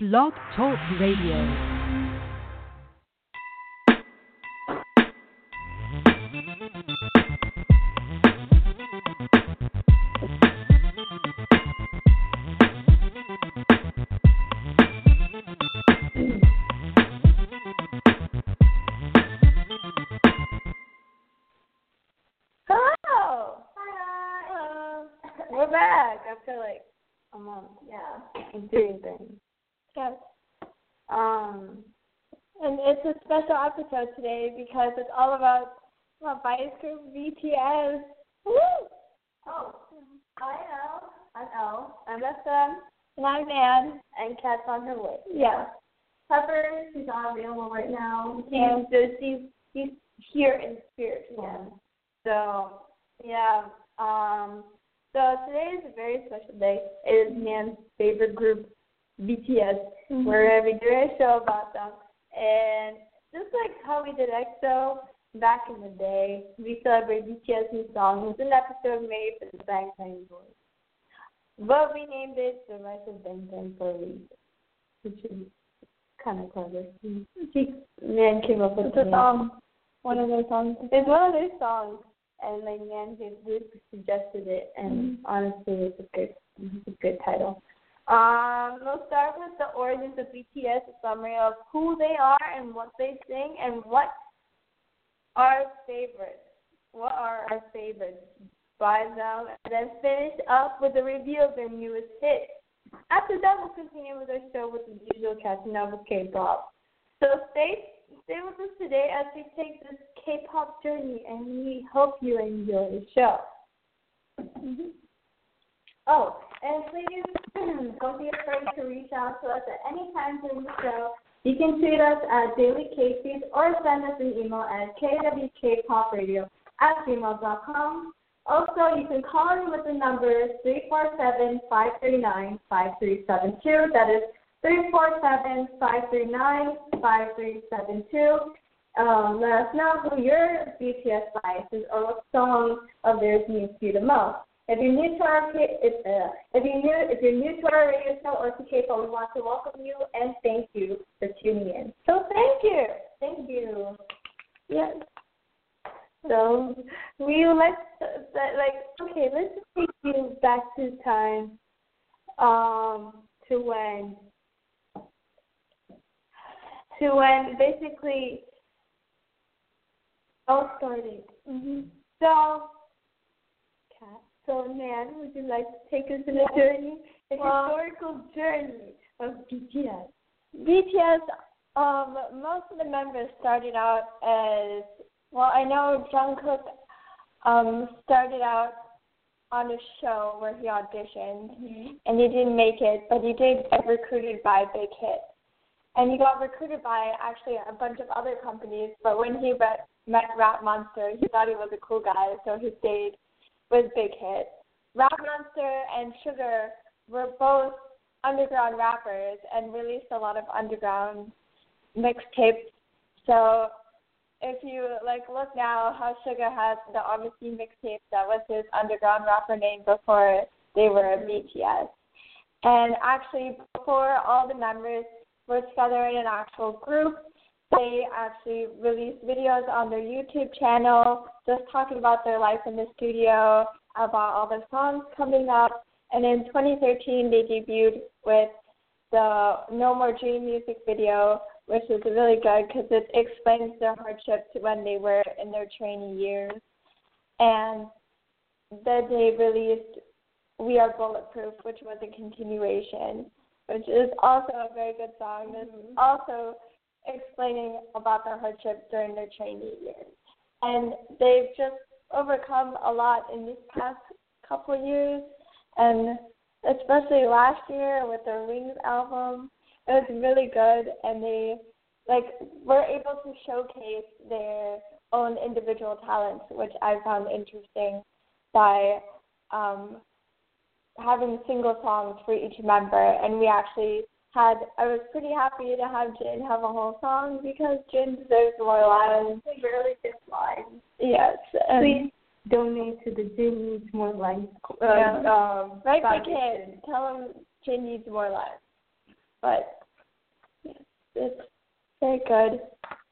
Blog Talk Radio. Episode today because it's all about my bias group BTS. Woo! oh, I know. I'm Elle. I'm SM. And I'm Ann. And Kat's on her way. Yeah. Pepper, she's not available right now. Yeah. She's just, she's, she's here in spirit again. So, yeah. Um, so today is a very special day. It is Nan's favorite group, BTS. Mhm. where we do a show about them. And just like how we did EXO back in the day, we celebrate BTS new songs. It's an episode made for the Bangtan Boys. But we named it The Rise of Bangtan for a reason, which is kind of clever. Man came up with It's the a song. One of those songs. It's one of their songs, and like man just suggested it, and Mhm. honestly, it's a good, it's a good title. Um, we'll start with the origins of BTS, a summary of who they are and what they sing, and what our favorites. What are our favorites by them, and then finish up with a review of their newest hit. After that, we'll continue with our show with the usual catching up with K-pop. So stay stay with us today as we take this K-pop journey, and we hope you enjoy the show. Mhm. Oh, and please don't be afraid to reach out to us at any time during the show. You can tweet us at Daily or send us an email at kwkpopradio at gmail.com. Also, you can call in with the number 347-539-5372. That is 347-539-5372. Um, let us know who your BTS bias is or what song of theirs means to you the most. If you're new to our if, uh, if you're new if you're new to our radio show K-pop, we want to welcome you and thank you for tuning in. So thank you, thank you. Yes. So we would like okay, let's take you back to time, um, to when to when basically all started. Mhm. So, Kat, so Nan, would you like to take us on a journey, a Well- historical journey of BTS? BTS, um, most of the members started out as well. I know Jungkook um started out on a show where he auditioned, and he didn't make it, but he did get recruited by Big Hit, and he got recruited by actually a bunch of other companies. But when he met, met Rap Monster, he thought he was a cool guy, so he stayed with Big Hit. Rap Monster and Suga were both underground rappers and released a lot of underground mixtapes. So if you like look now how Suga has the Agust D mixtape that was his underground rapper name before they were BTS. And actually before all the members were together in an actual group, they actually released videos on their YouTube channel just talking about their life in the studio, about all the songs coming up. And in 2013, they debuted with the No More Dream music video, which is really good because it explains their hardships when they were in their training years. And then they released We Are Bulletproof, which was a continuation, which is also a very good song. It's mm-hmm. also explaining about their hardships during their training years. And they've just overcome a lot in these past couple of years, and especially last year with their Wings album, it was really good, and they like were able to showcase their own individual talents, which I found interesting by um, having single songs for each member, and we actually had I was pretty happy to have Jin have a whole song because Jin deserves more lines. They barely get lines. Yes. And Please donate to the Jin Needs More Lines. Uh, Yeah. um, right, big foundation. Tell him Jin needs more lines. But yes, it's very good,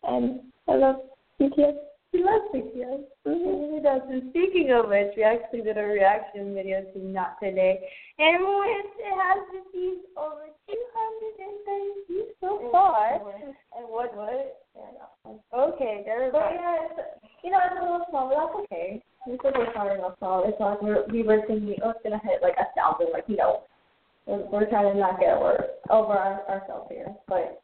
and I love BTS. He loves BTS. Mm-hmm. He really does. And speaking of which, we actually did a reaction video to Not Today, and it has received over 230 views so far. And what what? Okay, there we go. Yeah, it's, you know, it's a little small, but that's okay. We still work hard enough, so it's not like we're, we were thinking, oh, it's gonna hit like a thousand. Like, you know, we're, we're trying to not get over over our, ourselves here. But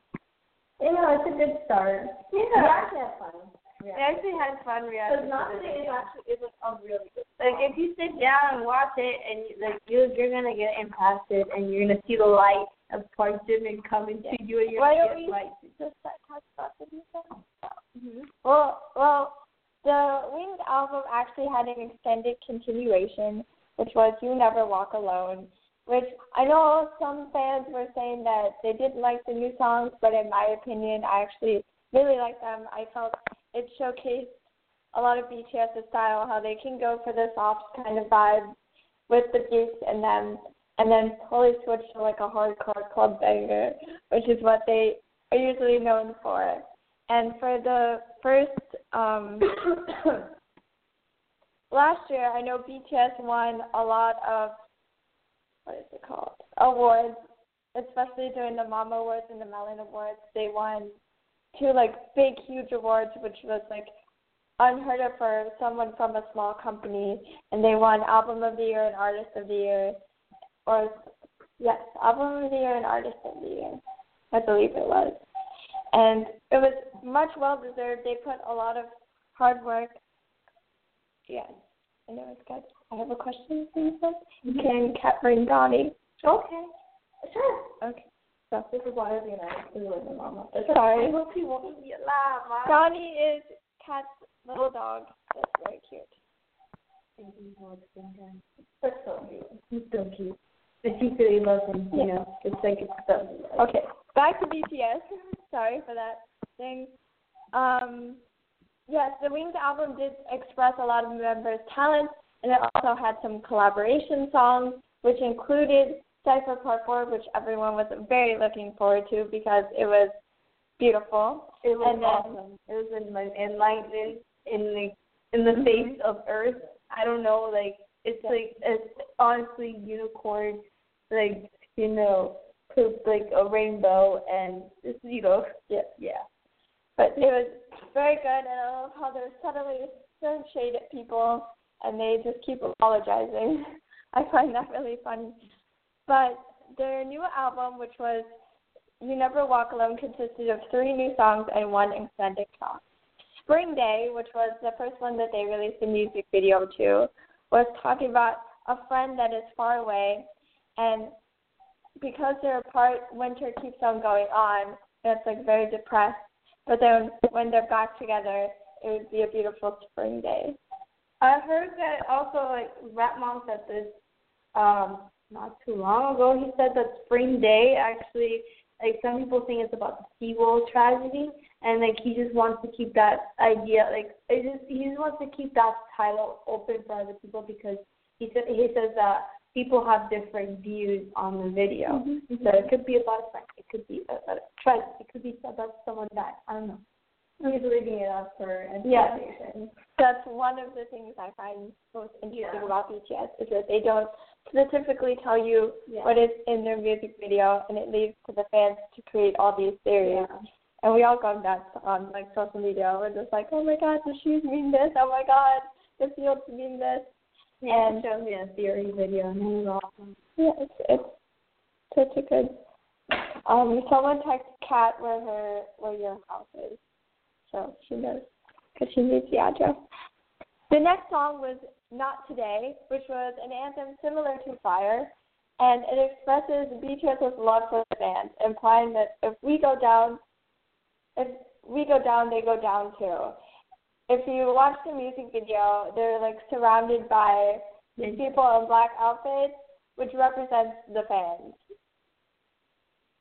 you know, it's a good start. Yeah. We actually had fun. We actually had fun reacting. Because not to today this. is actually is like a really good. Like if you sit down and watch it, and you, like you, you're gonna get impacted, and you're gonna see the light of Park Jimin coming to you, and you're Why gonna get light. just talk about the new song? Mm-hmm. Well, well, the Wings album actually had an extended continuation, which was "You Never Walk Alone," which I know some fans were saying that they didn't like the new songs, but in my opinion, I actually really liked them. I felt it showcased a lot of BTS's style, how they can go for the soft kind of vibe with the beats and then and then totally switch to like a hardcore club banger, which is what they are usually known for. And for the first um last year, I know BTS won a lot of what is it called awards, especially during the Mama Awards and the Melon Awards. They won two like big, huge awards, which was like unheard of for someone from a small company. And they won Album of the Year and Artist of the Year, or yes, Album of the Year and Artist of the Year, I believe it was. And it was much well deserved. They put a lot of hard work. Yes, and it was good. I have a question for you. Mm-hmm. Can Kat bring Donnie? Okay. Sure. Okay. So This is why you know, this is like my mama. But sorry. I hope he won't be alive, Mom. Donnie is Kat's little dog. That's very cute. They're so cute. He's so cute. The secretly loves him, you know. It's like it's so. Okay, back to BTS. Sorry for that thing. Um, yes, the Wings album did express a lot of members' talents, and it also had some collaboration songs, which included Cypher 4, which everyone was very looking forward to because it was beautiful. It was And awesome. It was en- enlightened in the in the mm-hmm. face of Earth. I don't know, like it's like it's honestly unicorn, like you know, like a rainbow, and it's you know, Yeah. yeah. But it was very good, and I love how they're subtly throwing shade at people, and they just keep apologizing. I find that really funny. But their new album, which was You Never Walk Alone, consisted of three new songs and one extended song. Spring Day, which was the first one that they released a music video to, was talking about a friend that is far away, and because they're apart, winter keeps on going on, and it's like very depressed. But then when they're back together, it would be a beautiful spring day. I heard that also like Rap Mon said this um not too long ago. He said that Spring Day actually like some people think it's about the Sewol tragedy and like he just wants to keep that idea like it just he just wants to keep that title open for other people because he said he says that people have different views on the video. Mm-hmm. So it could be about a friend, it could be a, a tragedy, it could be about someone that I don't know. He's leaving it up for Yeah. interpretation. That's one of the things I find most interesting Yeah. about BTS is that they don't specifically tell you Yeah. what is in their music video, and it leaves to the fans to create all these theories. Yeah. And we all go nuts on like social media. We're just like, oh my god, the shoes mean this. Oh my god, the fields mean this. Yeah, And- it shows me a theory video and it was awesome. Yeah, it's it's such a good. Um, someone text Kat where her where your house is, so she knows because she needs the address. The next song was "Not Today," which was an anthem similar to "Fire," and it expresses BTS's love for the band, implying that if we go down, if we go down, they go down too. If you watch the music video, they're like surrounded by people in black outfits, which represents the fans.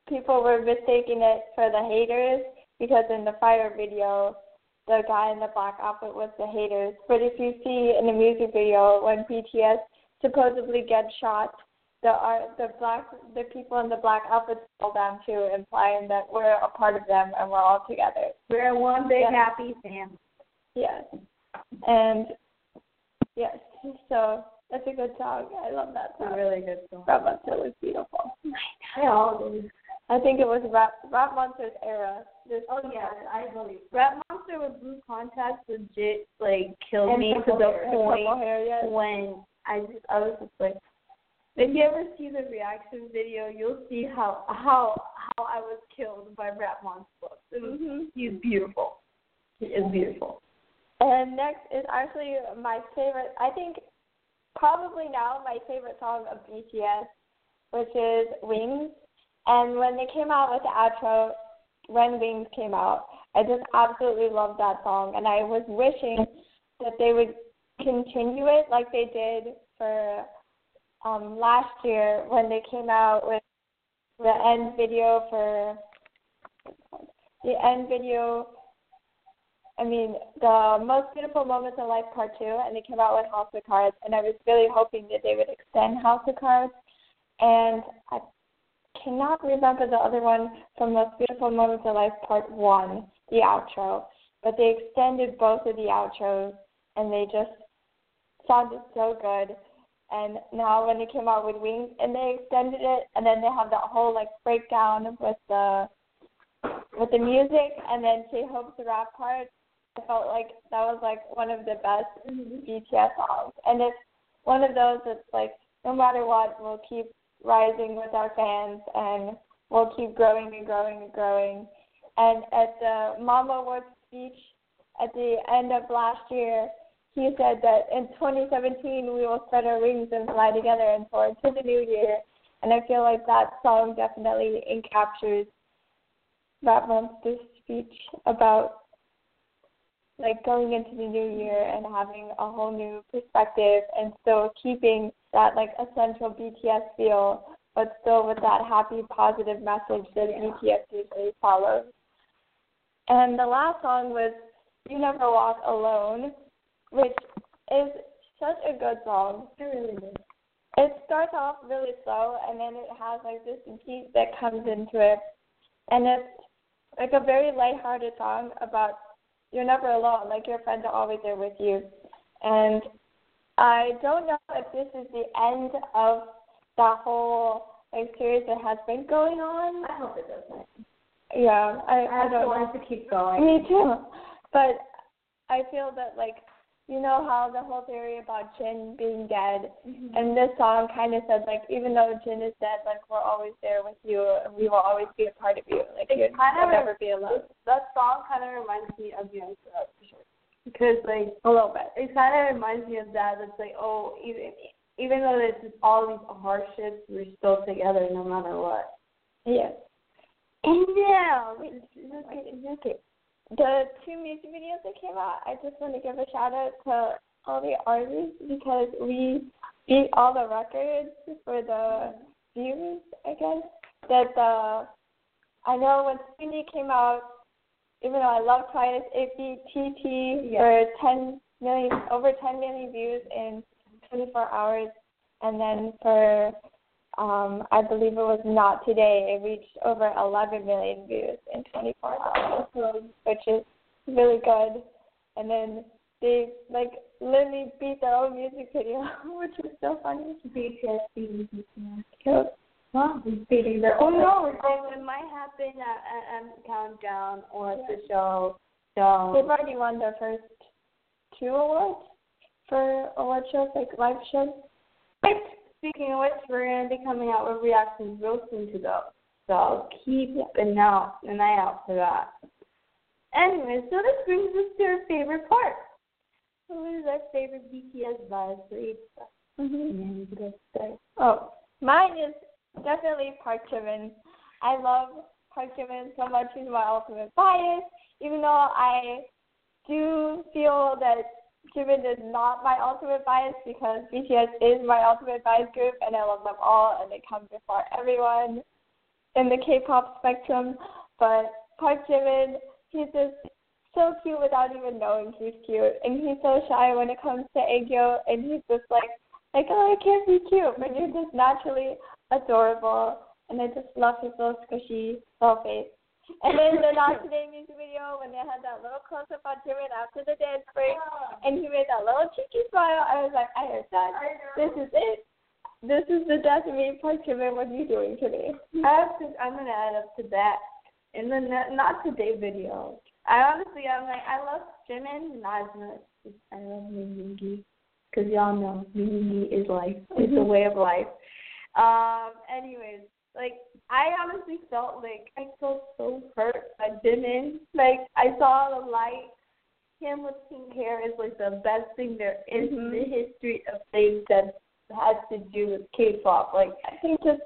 People were mistaking it for the haters because in the fire video, the guy in the black outfit was the haters. But if you see in the music video when BTS supposedly gets shot, the art, the black, the people in the black outfits fall down too, implying that we're a part of them and we're all together. We're one big Yeah. happy family. Yes, and yes, so that's a good song. I love that It's a song. really good song. Rap Monster was beautiful. I always. I think it was Rap Rap Monster's era. Oh yeah, I believe. Rap Monster with blue contacts legit like killed And me to the hair. point hair, yes. when I just I was just like, if you ever see the reaction video, you'll see how how how I was killed by Rap Monster. It was, hmm He's beautiful. He is beautiful. And next is actually my favorite. I think probably now my favorite song of BTS, which is Wings. And when they came out with the outro, when Wings came out, I just absolutely loved that song. And I was wishing that they would continue it like they did for um last year when they came out with the end video for the end video I mean, the most beautiful moments in life part two, and they came out with House of Cards, and I was really hoping that they would extend House of Cards, and I cannot remember the other one from Most Beautiful Moments in Life part one, the outro, but they extended both of the outros, and they just sounded so good. And now when they came out with Wings, and they extended it, and then they have that whole like breakdown with the with the music, and then J Hope's rap part. I felt like that was like one of the best mm-hmm. BTS songs, and it's one of those that's like no matter what, we'll keep rising with our fans, and we'll keep growing and growing and growing. And at the Mama Awards speech at the end of last year, he said that in 2017 we will spread our wings and fly together and forward to the new year. And I feel like that song definitely encaptures that monster's speech about like going into the new year and having a whole new perspective and still keeping that like essential BTS feel, but still with that happy, positive message that BTS usually follows. And the last song was You Never Walk Alone, which is such a good song. I really did. It starts off really slow and then it has like this beat that comes into it. And it's like a very lighthearted song about you're never alone, like your friends are always there with you. And I don't know if this is the end of that whole like series that has been going on. I hope it doesn't. Yeah, I, I I don't want it to keep going. Me too. But I feel that like you know how the whole theory about Jin being dead Mm-hmm. and this song kind of said like even though Jin is dead, like we're always there with you and we will always be a part of you. Like It you kind will of- never be alone. That song kind of reminds me of Young for sure. Because like A little bit. it kind of reminds me of that. It's like oh even even though there's all these hardships, we're still together no matter what. Yes. And now it's okay. It's okay. The two music videos that came out, I just want to give a shout out to all the artists because we beat all the records for the mm-hmm. views, I guess. That the I know when Cindy came out, even though I love Twice, it beat TT for ten million over ten million views in twenty four hours and then for um I believe it was not today, it reached over eleven million views in twenty four hours which is really good. And then they like literally beat their own music video, which is so funny. BTS BTS. Cute. Wow, he's their own. knows? Like, it might happen at, at, at Countdown or at the show. They've So already won their first two awards for award shows, like live shows. speaking of which, we're gonna be coming out with reactions real soon to those. So keep an eye an eye out for that. Anyway, so this brings us to our favorite part. Who is our favorite BTS vibes for each Mm-hmm. Oh, mine is definitely Park Jimin. I love Park Jimin so much. He's my ultimate bias, even though I do feel that Jimin is not my ultimate bias because BTS is my ultimate bias group, and I love them all, and they come before everyone in the K-pop spectrum. But Park Jimin, he's just so cute without even knowing he's cute, and he's so shy when it comes to Aegyo, and he's just like like, oh, I can't be cute, but you're just naturally adorable, and I just love his little squishy little face. And then the Not Today music video, when they had that little close up on Jimin after the dance break, and he made that little cheeky smile, I was like, I heard that. This is it. This is the death of me Park Jimin. What are you doing to me? I have to. I'm gonna add up to that in the not, today video. I honestly, I'm like, I love Jimin, not as much as I love Mingy, because y'all know Mingy is life. It's a mm-hmm. way of life. Um. Anyways, like I honestly felt like I felt so hurt by Jimin. Like I saw the light. Him with pink hair is like the best thing there is in the history of things that has to do with K-pop. Like I think just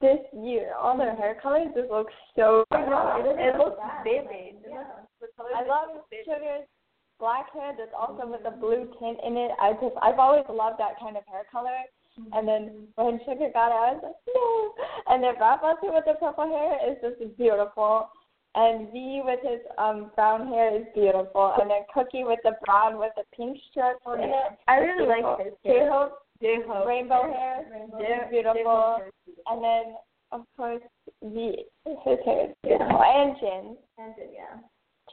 this year, all their hair colors just look so good. it looks vivid. It looks, I love. Suga's black hair that's also with a blue tint in it. I just I've always loved that kind of hair color. And then when Suga got it, I was like, no. And then Monster with the purple hair is just beautiful. And V with his um brown hair is beautiful. And then Kookie with the brown with the pink strips in it. I really like his hair. Hope J-Hope. rainbow hair is beautiful. J-Hope. And then of course V his hair is beautiful. And Jin. And then, yeah.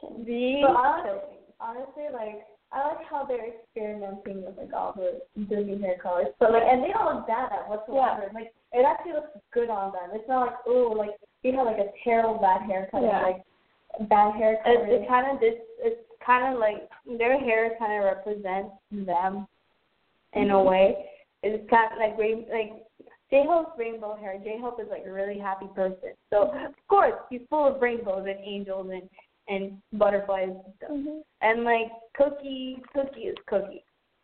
Jin. V. But honestly, honestly, like I like how they're experimenting with like all the Disney hair colors. But like, and they don't look bad at whatsoever. Like it actually looks good on them. It's not like oh, like you have like a terrible bad hair color, Yeah. like bad hair It, color. it kind of this. It's kind of like their hair kind of represents them in a way. It's kind of like rain, like J Hope's rainbow hair. J Hope is like a really happy person, so of course he's full of rainbows and angels and and butterflies and stuff. Mhm. And like Kookie, Kookie is Kookie.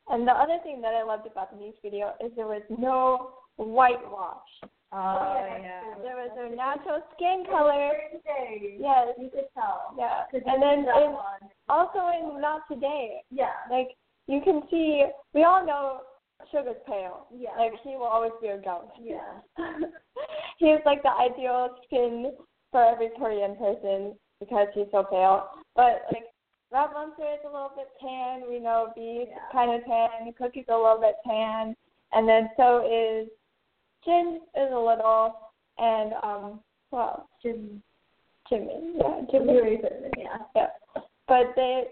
And the other thing that I loved about the music video is there was no whitewash. Oh yeah. There was a natural skin color. Yes. You could tell. Yeah. And then in, also in Not Today, Yeah. like you can see, we all know Suga's pale. Yeah. Like he will always be a ghost. Yeah. he he's like the ideal skin for every Korean person because he's so pale. But like Monster is a little bit tan. We know V's Yeah. kind of tan. Kookie's a little bit tan, and then so is Jin is a little, and um well Jim. Jimin, yeah, Jim Jimin. Yeah. Yeah. But they,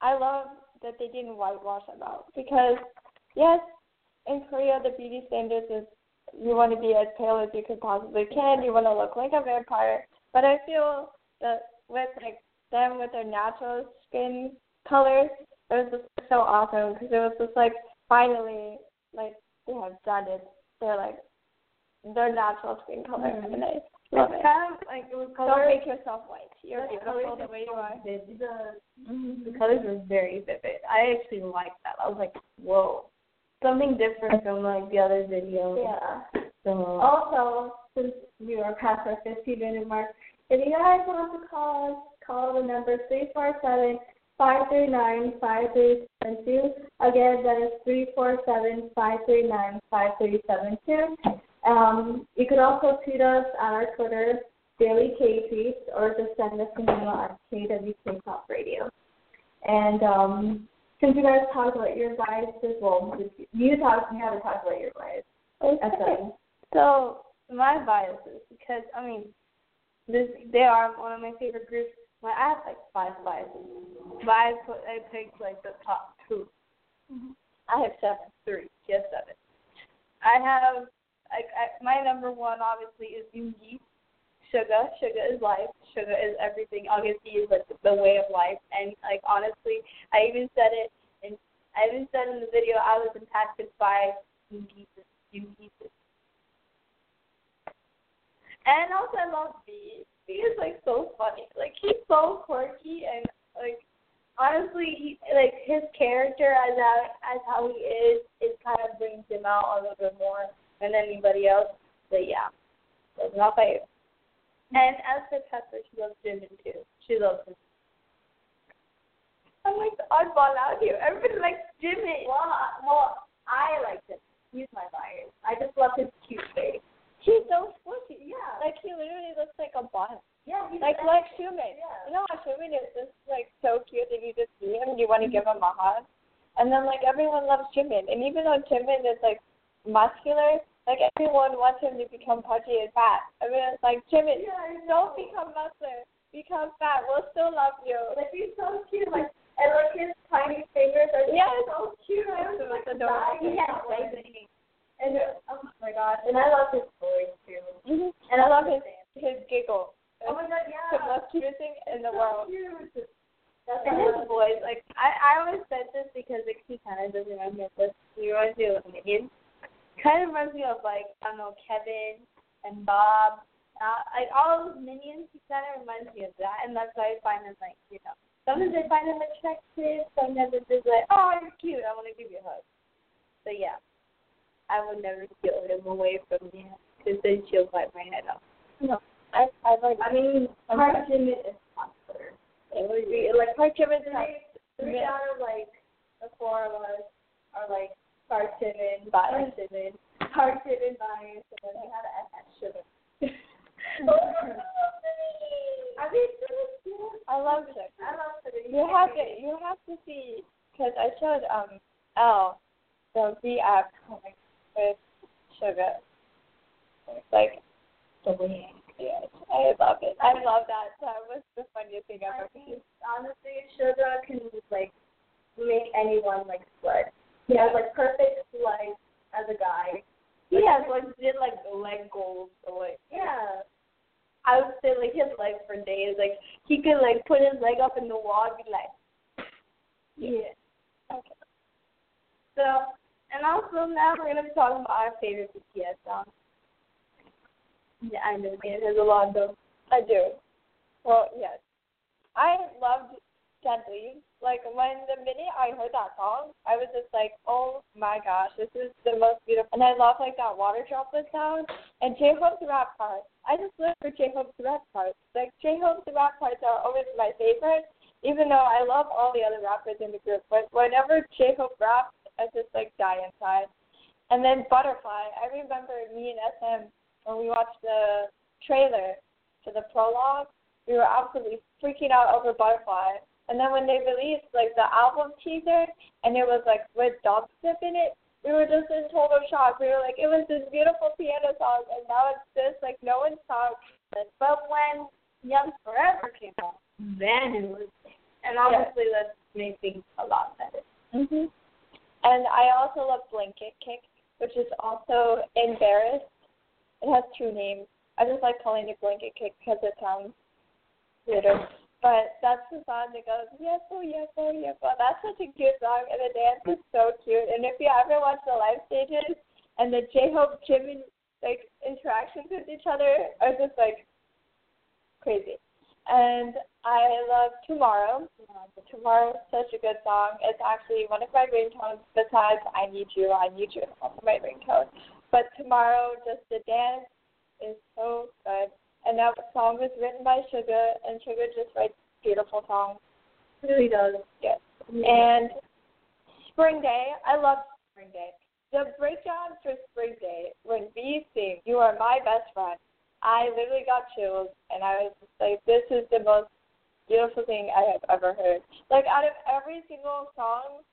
I love that they didn't whitewash them out because, yes, in Korea the beauty standards is you want to be as pale as you could possibly can. You want to look like a vampire. But I feel that with like them with their natural skin colors, it was just so awesome because it was just like finally like they have done it. They're like their natural skin color, Mhm. and I love It's it. kind of like it was Don't make yourself white. You're the beautiful the way you are. vivid. The, the colors were very vivid. I actually liked that. I was like, whoa, something different from like the other videos. Yeah. So Also, since we are past our 15 minute mark, if you guys want to call us, call the number 347 539 5372. Again, that is 347 539 5372. Um, you can also tweet us on our Twitter, Daily K Tweets, or just send us an email at KWK Pop Radio. And um, since you guys talked about your biases, well, you talked, you haven't talked about your bias. That's Okay. So my biases, because I mean, this they are one of my favorite groups. Well, I have like five biases, but I put I picked like the top 2 mm-hmm. I have seven. three, yes seven. I have like I, my number one obviously is Yoongi. Suga, suga is life. Suga is everything. Obviously, is like the, the way of life. And like honestly, I even said it, and I even said in the video I was impacted by Yoongi's Yoongi's And also I love V. V is like so funny. Like he's so quirky and like honestly he like his character as how as how he is it kind of brings him out a little bit more than anybody else. But yeah. That's my favorite. And as for Pepper, she loves Jimin too. She loves him. I'm like the oddball out here. Everybody likes Jimin. Well, well, I like him. He's my bias. I just love his cute face. He's so squishy. Yeah. Like he literally looks like a bun. Yeah, he's Like like Xiumin. Yeah. You know how Xiumin is just like so cute that you just see him and you want to give him a hug. And then like everyone loves Jimin. And even though Jimin is like muscular. Like everyone wants him to become pudgy and fat. I mean, it's like Jimin, yeah, don't become muscular, become fat. We'll still love you. Like he's so cute, like and like his tiny fingers are Yes. so cute. The most like dying. Yeah, and oh my gosh, and I love his voice too. hmm And I love his his giggle. Oh my god, yeah. the most cutest thing in the world. Cute. That's And his voice, like I, I always said this because like, he kind of doesn't remind me of this. He reminds me of Minions. Kind of reminds me of like I don't know Kevin and Bob. Uh, like all those minions, he kind of reminds me of that, and that's why I find him like you know. Sometimes I find him attractive. Sometimes it's just like, oh, you're cute. I want to give you a hug. But yeah, I would never steal him away from me because then she'll bite my head off. No, I I like. I mean, I'm Park Jimin is popular. It would be like Park Jimin's Three, three Yeah. out of like the four of us are like Park Jimin, Bias. Park Jimin, Park Jimin bias, and then we had an FX. I mean, it was cute. I love it. I love suga. You have to you have to see because I showed um Elle the V app comic with suga. It's like the way. yes, I love it. I love that. That was the funniest thing I ever. think honestly, suga can like make anyone like sweat. He has like perfect legs as a guy. He has like did like leg goals or like Yeah. I would say like his legs for days. Like he could like put his leg up in the wall and be like Yeah. Okay. So and also now we're gonna be talking about our favorite BTS songs. Yeah, I know Dan has a lot of them. I do. Well, yes. I loved Deadly. Like when the minute I heard that song, I was just like, oh my gosh, this is the most beautiful. And I love like that water droplet sound and J Hope's rap parts. I just live for J Hope's rap parts. Like J Hope's rap parts are always my favorite, even though I love all the other rappers in the group. But whenever J Hope raps, I just like die inside. And then Butterfly. I remember me and SM when we watched the trailer to the prologue, we were absolutely freaking out over Butterfly. And then when they released like the album teaser and it was like with dubstep in it, we were just in total shock. We were like, it was this beautiful piano song, and now it's just like no one's talking. But when Young Forever came out, then it was and obviously that made things a lot better. Mhm. And I also love Blanket Kick, which is also embarrassed. It has two names. I just like calling it Blanket Kick because it sounds weirder. But that's the song that goes, yes, oh, yes, oh, yes, oh. That's such a cute song, and the dance is so cute. And if you ever watch the live stages and the J Hope Jimin like interactions with each other are just like crazy. And I love Tomorrow. Tomorrow is such a good song. It's actually one of my ringtones besides I Need You, I Need You is also my ringtone. But Tomorrow, just the dance is so good. And that song was written by Suga, and Suga just writes beautiful songs. really does. Yes. And Spring Day, I love Spring Day. The breakdown for Spring Day, when V sings, You Are My Best Friend, I literally got chills, and I was just like, this is the most beautiful thing I have ever heard. Like, out of every single song,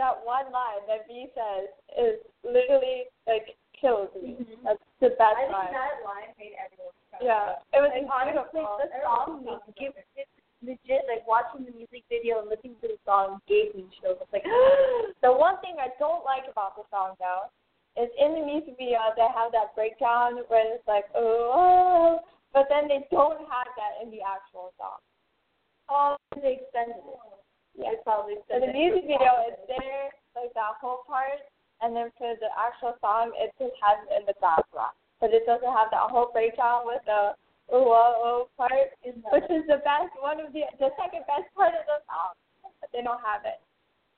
that one line that V says is literally, like, kills me. Mhm. That's the best I think line. that line made everyone cry. Yeah, it was Like honestly, the song made, give it legit like watching the music video and listening to the song gave me chills. It's like the one thing I don't like about the song though is in the music video they have that breakdown where it's like oh, oh but then they don't have that in the actual song. oh they extended it. Yeah. They probably In extended the music video it's there, like that whole part, and then for the actual song it just has it in the background. But it doesn't have that whole breakdown with the oh oh oh part, which is the best one of the the second best part of the song. But they don't have it.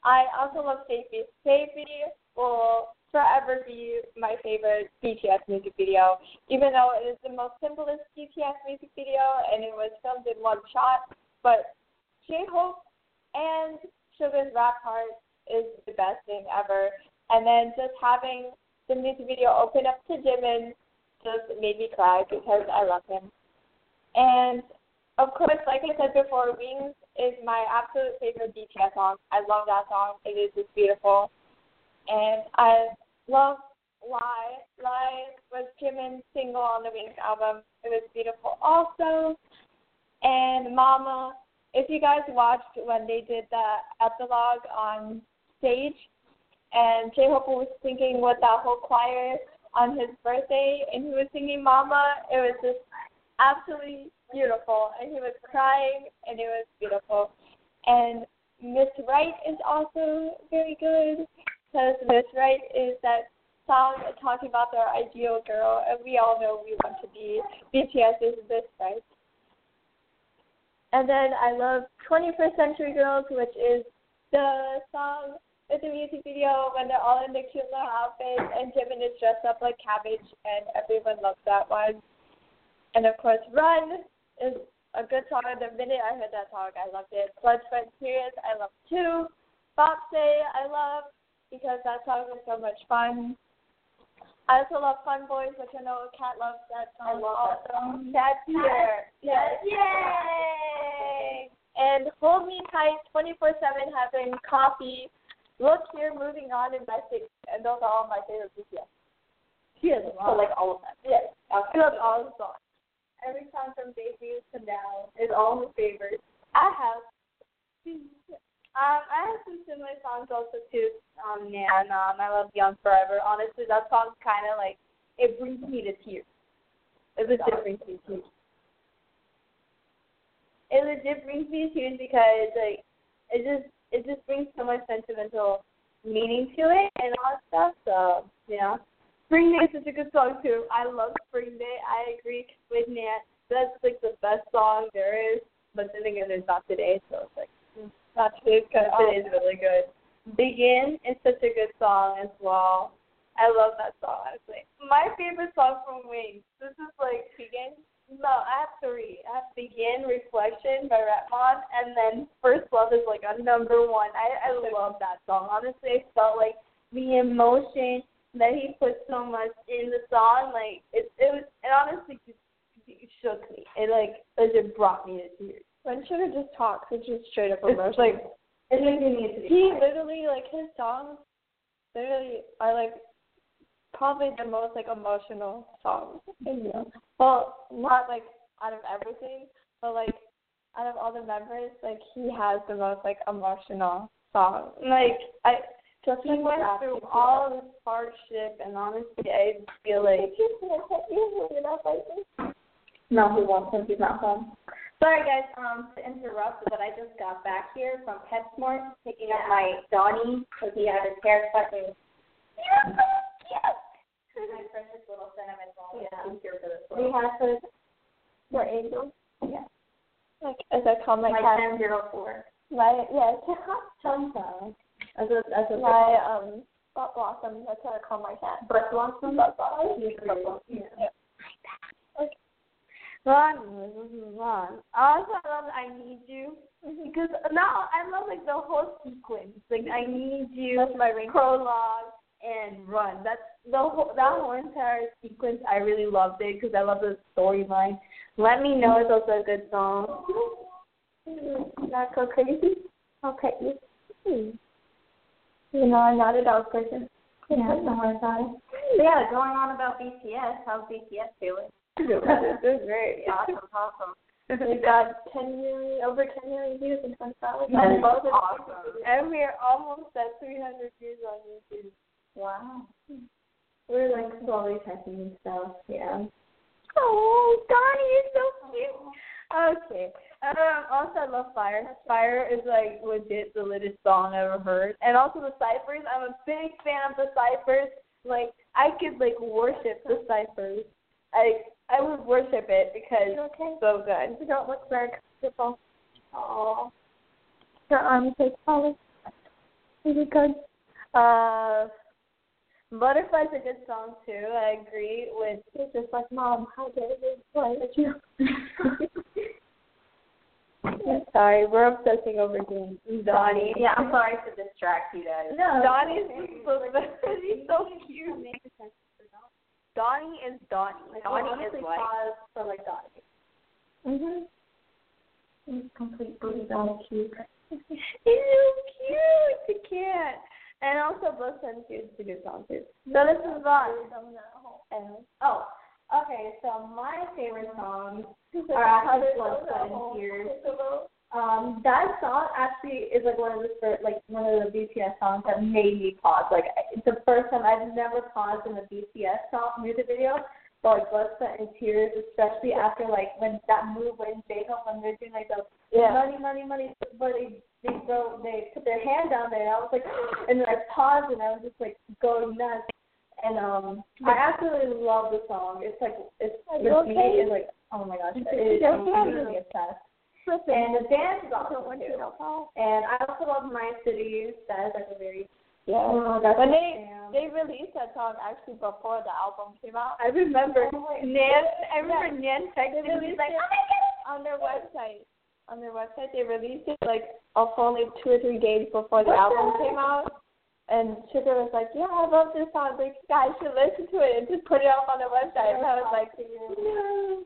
I also love Safety. Safety will forever be my favorite BTS music video, even though it is the most simplest BTS music video and it was filmed in one shot. But J Hope and Suga's rap part is the best thing ever. And then just having the music video open up to Jimin just made me cry because I love him. And of course, like I said before, Wings is my absolute favorite BTS song. I love that song. It is just beautiful. And I love Lie. Lie was Jimin's single on the Wings album. It was beautiful also. And Mama, if you guys watched when they did the epilogue on stage, and J Hope was singing with that whole choir on his birthday, and he was singing Mama, it was just absolutely beautiful. And he was crying, and it was beautiful. And Miss Right is also very good because Miss Right is that song talking about their ideal girl, and we all know we want to be BTS's Miss Right. And then I love 21st Century Girls, which is the song with the music video when they're all in the cute little outfits and Jimin is dressed up like cabbage, and everyone loves that one. And of course, Run is a good song. The minute I heard that song, I loved it. Blood, Sweat, Tears, I love too. Say, I love because that song was so much fun. I also love Fun Boys, which I know Kat loves that song. I love also. that song. Kat's here. Yes. Yay! And Hold Me Tight 24 7 Heaven, coffee. Look here, moving on, and Mystic. And those are all my favorite BTS. She has a So like all of them. Yes. Okay. I love all the songs. Every song from debut to now is all my favorites. I have. Um, I have some similar songs also too. Um, and um, I love Young Forever. Honestly, that song's kind of like it brings me to tears. It brings me to tears. It legit brings me to tears because like it just it just brings so much sentimental meaning to it and all that stuff. So yeah, Spring Day is such a good song too. I love Spring Day. I agree with Nat. That's like the best song there is. But then again, there's not today, so it's like. That's good. Because it oh. is really good. Begin is such a good song as well. I love that song, honestly. My favorite song from Wings. This is like Begin. No, I have three. I have Begin, Reflection by Rap Mon, and then First Love is like a number one. I I love that song. Honestly, I felt like the emotion that he put so much in the song, like it it was it honestly just it shook me. It like it just brought me to tears. When should have just talks, it's just straight up It's emotional. like it makes me need to be he literally like his songs literally are like probably the most like emotional songs. Yeah. Well, not like out of everything, but like out of all the members, like he has the most like emotional songs. Like I Just he like went through all this hardship and honestly I feel like No, he won't since he's not home. Sorry guys, um, to interrupt, but I just got back here from PetSmart picking up my Donnie because he had his hair cut and you're so cute. my precious little cinnamon roll. Yeah. He's here for this one. We have his for angels. Yeah. Like as I call my My cat. ten zero four. My. Chum chum. As a as a my um butt blossom. That's what I call my cat. butt blossom. Butt blossom. Butt blossom. Yeah. Ron, this is Ron. Also, I love I Need You because now I love like the whole sequence. Like I Need You, That's my ring. prologue, and Run. That's the whole that whole entire sequence. I really loved it because I love the storyline. Let Me Know is also a good song. Not go crazy. Okay. You know, I'm not a dog person. Yeah, don't worry about it. So yeah, going on about BTS. How's BTS doing? They're great. Awesome, awesome. We got 10 million, over 10 million views in 25 hours. That is Both of them. awesome. And we're almost at 300 views on YouTube. Wow. We're Like slowly testing and stuff. Yeah. Oh, Donnie is so cute. Okay. Um, also, I love Fire. Fire is like legit the latest song I ever heard. And also the Cyphers. I'm a big fan of the Cyphers. Like I could like worship the Cyphers. I I would worship it because okay? it's so good. You don't look very comfortable. Oh. Your arms are solid. Really good. Uh, Butterfly's a good song too. I agree with. It's just like, Mom, how dare you play with you? Sorry, we're obsessing over Donnie. Donnie. Yeah, I'm sorry to distract you guys. No, Donnie's so he's so cute. Donnie is Donnie. Like, Donnie honestly, is white. pause for like Donnie. Mhm. He's completely so cute. He's so cute. I can't. And also Blissa and Tears is a good song too. So this is Vaughn. Oh, okay. So my favorite songs are actually Blood, Sweat, and Tears. Um, that song actually is like one of the first, like one of the BTS songs that made me pause. Like it's the first time I've never paused in a BTS song music video. But like Blood, Sweat, and Tears, especially after like when that move when J-Hope when they're doing like the Yeah. money, money, money, but they they go they put their hand down there and I was like, and then I paused and I was just like going nuts. And um, I absolutely love the song. It's like it's the you beat is like oh my gosh, it is Yeah. completely obsessed. And the dance is awesome too. And I also love My City. That is like a very Yeah. oh, that's When they jam. they released that song actually before the album came out. I remember Oh Nan. I remember Yeah. Nan texting me released like, it "Oh my god." on their website. On their website, they released it like a full like two or three days before the album came out. And Suga was like, "Yeah, I love this song. Like, you guys should listen to it and just put it up on their website." And I was like, "No."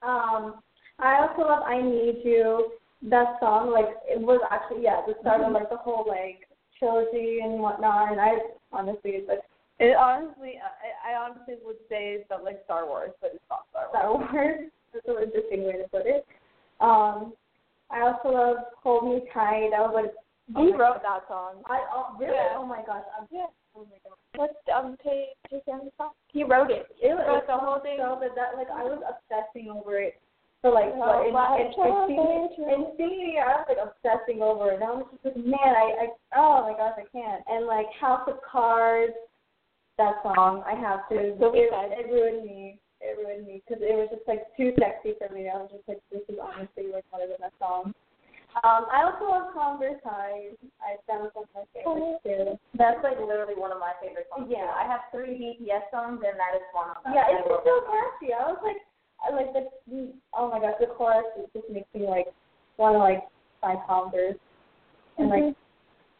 Um, I also love I Need You. That song, like, it was actually, yeah, the start of, like, the whole, like, trilogy and whatnot. And I honestly, like, It honestly, I, I honestly would say it's like Star Wars, but it's not Star Wars. Star Wars. That's an interesting way to put it. Um, I also love Hold Me Tight. That was, like, oh He my wrote that song. I, oh, really? Yeah. Oh, my gosh. I'm, Yeah. oh, my God. What's um Tay Tay song? He wrote it. It He was wrote the whole thing. so that, that, like, I was obsessing over it. For like Oh, my in, in, senior, childhood. in senior year, I was like obsessing over it. And I was just like, man, I, I oh my gosh, I can't. And like House of Cards, that song, I have to. The it, it ruined me. It ruined me because it was just like too sexy for me. I was just like, this is honestly like one of the best songs. Um, I also love Converse High. I that was one of my favorites too. That's like literally one of my favorite songs. Yeah. too. I have three BTS songs, and that is one of them. Yeah, it's just so catchy. I was like, like the oh my gosh, the chorus it just makes me like want to like buy Converse and like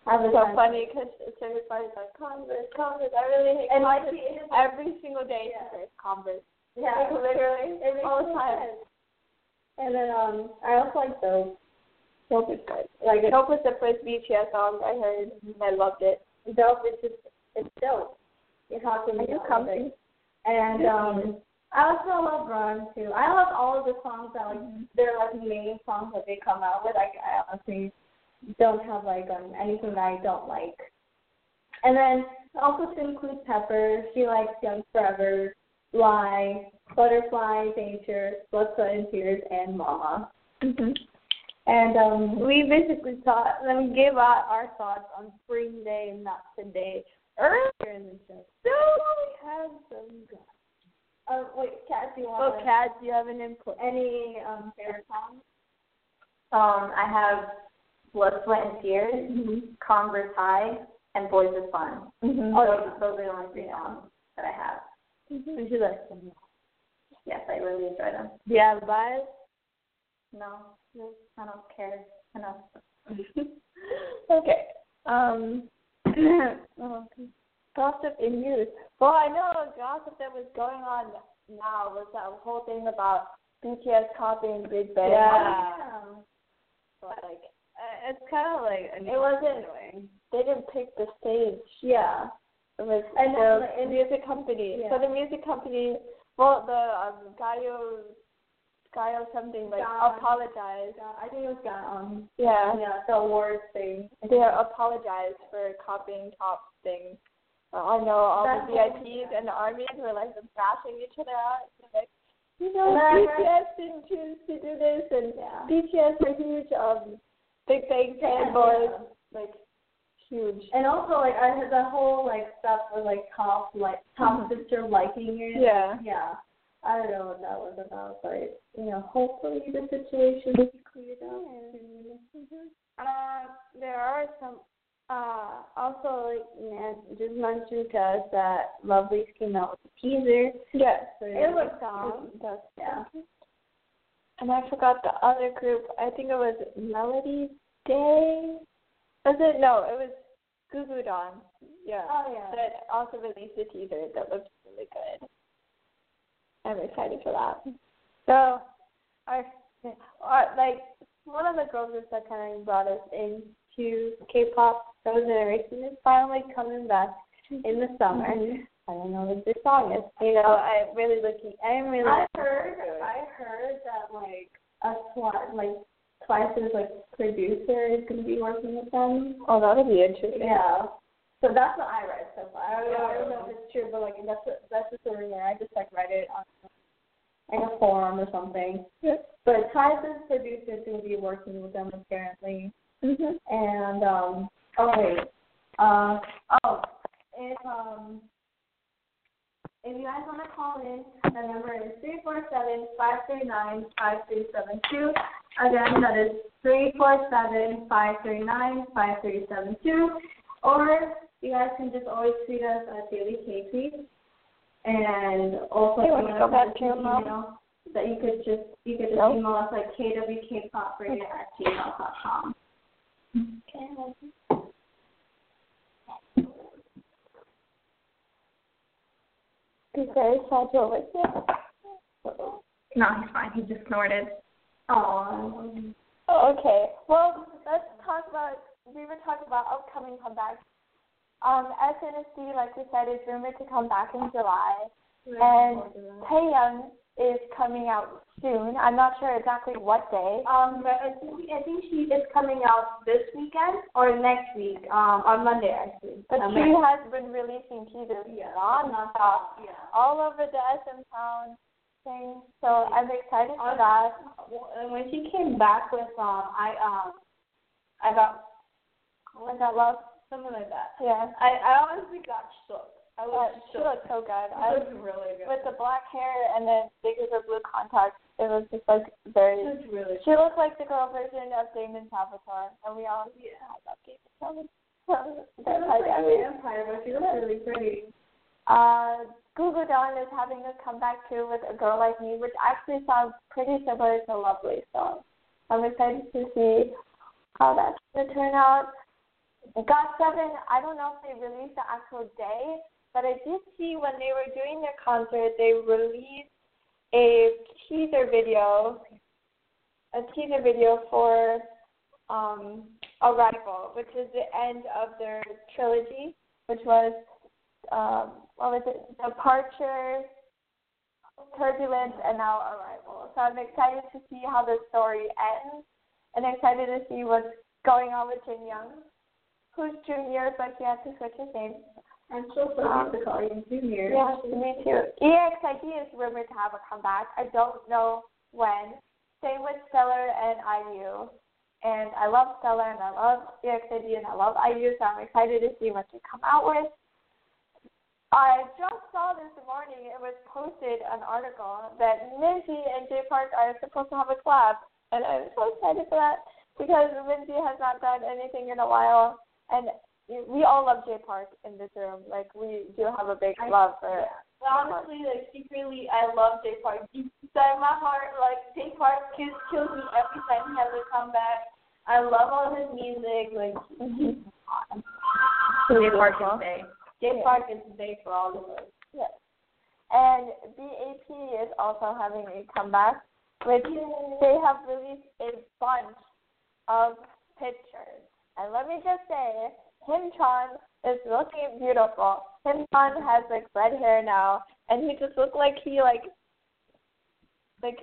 have So the time. funny because everybody's like Converse, Converse. I really hate And like Converse. it is- Every single day Yeah. says Converse. yeah, Like literally it makes all the time. sense. And then um, I also like those Dope is good. like Dope was the first BTS song I heard and I loved it. dope. It's just it's dope. It has to Are be you dope. comfy? And um, I also love Run too. I love all of the songs that like Mm-hmm. they're like main songs that they come out with. I, I honestly don't have like um anything that I don't like. And then also to include Pepper, she likes Young Forever, Lie, Butterfly, Danger, Blood, Sweat, and Tears, and Mama. Mm-hmm. And um, We basically thought, then we gave out our thoughts on Spring Day and Not Today earlier in the show. So we have some guys. Uh, wait, Kat, do you Oh, Kat, do you have an input? any um favorite songs? Um, I have Blood, Sweat, and Tears, Mm-hmm. Converse High, and Boys is Fun. Mm-hmm. Those, those are the only three songs that I have. We should like them. Yes, I really enjoy them. Do you have bias? No, I don't care enough. okay. Um, oh, gossip in news. Well, I know gossip that was going on now was that whole thing about BTS copying Big Bang. Yeah. But like, Uh, it's kind of like it wasn't. annoying. They didn't pick the stage. Yeah. It was And the like, music company. Yeah. So the music company, well, the um, Gayo, Gayo something like Ga- apologized. I think it was um Yeah. yeah the awards thing. They apologized for copying top things. Uh, I know all the VIPs and the armies were like bashing each other out. Like, you know, And I heard- BTS didn't choose to do this, and Yeah. BTS are huge um Big Bang fanboys, like huge. And also like I heard the whole like stuff with like top like top sister liking it. Yeah. Yeah. I don't know what that was about, but you know, hopefully the situation will be cleared up. Uh, there are some. Uh, also, like Nan just mentioned to us that Lovelyz came out with a teaser. Yes, It was looks awesome. That's Yeah. And I forgot the other group. I think it was Melody Day. Was it? No, it was Goo Goo Dolls. Yeah. Oh yeah. That also released a teaser that looks really good. I'm excited for that. So, our, our like one of the girls that kind of brought us in, to K-pop Girls' Generation is finally coming back in the summer. Mm-hmm. I don't know what this song is. You know, I'm really looking. I'm really. I heard I heard that like a Twice like Twice's like producer is gonna be working with them. Oh, that'll be interesting. Yeah. So that's what I read so far. I don't, know, I don't know if it's true, but like that's what, that's just a rumor. I just like read it on like a forum or something. But Twice's producer is gonna be working with them apparently. Mhm. And um oh wait. Uh oh if um if you guys want to call in, the number is three four seven five three nine five three seven two. Again, that is three four seven five three nine five three seven two. Or you guys can just always tweet us at Daily KP. And also, Hey, if you want to back to your us mom? email, that you could just you could just No? email us like kwkpopradio at gmail dot com. You guys had your with you? No, he's fine. He just snorted. Oh, okay. Well, let's talk about. We were talking about upcoming comebacks. Um, SNSD, like we said, is rumored to come back in July, and Taeyeon is coming out soon. I'm not sure exactly what day. Um, but I think I think she is coming out this weekend or next week. Um, on Monday actually. But Um, she has been releasing teasers Yeah. non-stop, yeah. all over the SM Town thing. So I'm excited for that. Well, And when she came back with um, I um, I got Was that love? something like that. Yeah. I I honestly got shook. I Uh, was she shook. looked so good. It I was really good. with the black hair and then bigger blue contacts. It was just like very. Was really She looked like the girl version of Damon Salvatore, and we all Yeah. I love Damon Salvatore. She That's like a vampire, but she looks really pretty. Uh, Gugudan is having a comeback too with a girl like me, which actually sounds pretty similar to Lovely. So I'm excited to see how that's gonna turn out. Got Seven, I don't know if they released the actual day, but I did see when they were doing their concert, they released a teaser video, a teaser video for um, Arrival, which is the end of their trilogy, which was um, what was it? Departure, Turbulence, and now Arrival. So I'm excited to see how the story ends, and excited to see what's going on with Jin Young, who's junior, but he had to switch his name. I'm so so used um, to calling you Junior. Yeah, me too. EXID is rumored to have a comeback. I don't know when. Same with Stellar and IU. And I love Stellar and I love EXID and I love IU, so I'm excited to see what they come out with. I just saw this morning, it was posted an article that Minzy and Jay Park are supposed to have a collab. And I'm so excited for that because Minzy has not done anything in a while. And we all love Jay Park in this room. Like, we do have a big I- love for But honestly, like secretly, I love Jay Park. Inside my heart, like Jay Park kills, kills me every time he has a comeback. I love all his music. Like Jay Park is big. Jay Park is big for all of us. Yes. And BAP is also having a comeback, which they have released a bunch of pictures. And let me just say, Himchan is looking beautiful. Himchan has like red hair now, and he just looked like he like, like,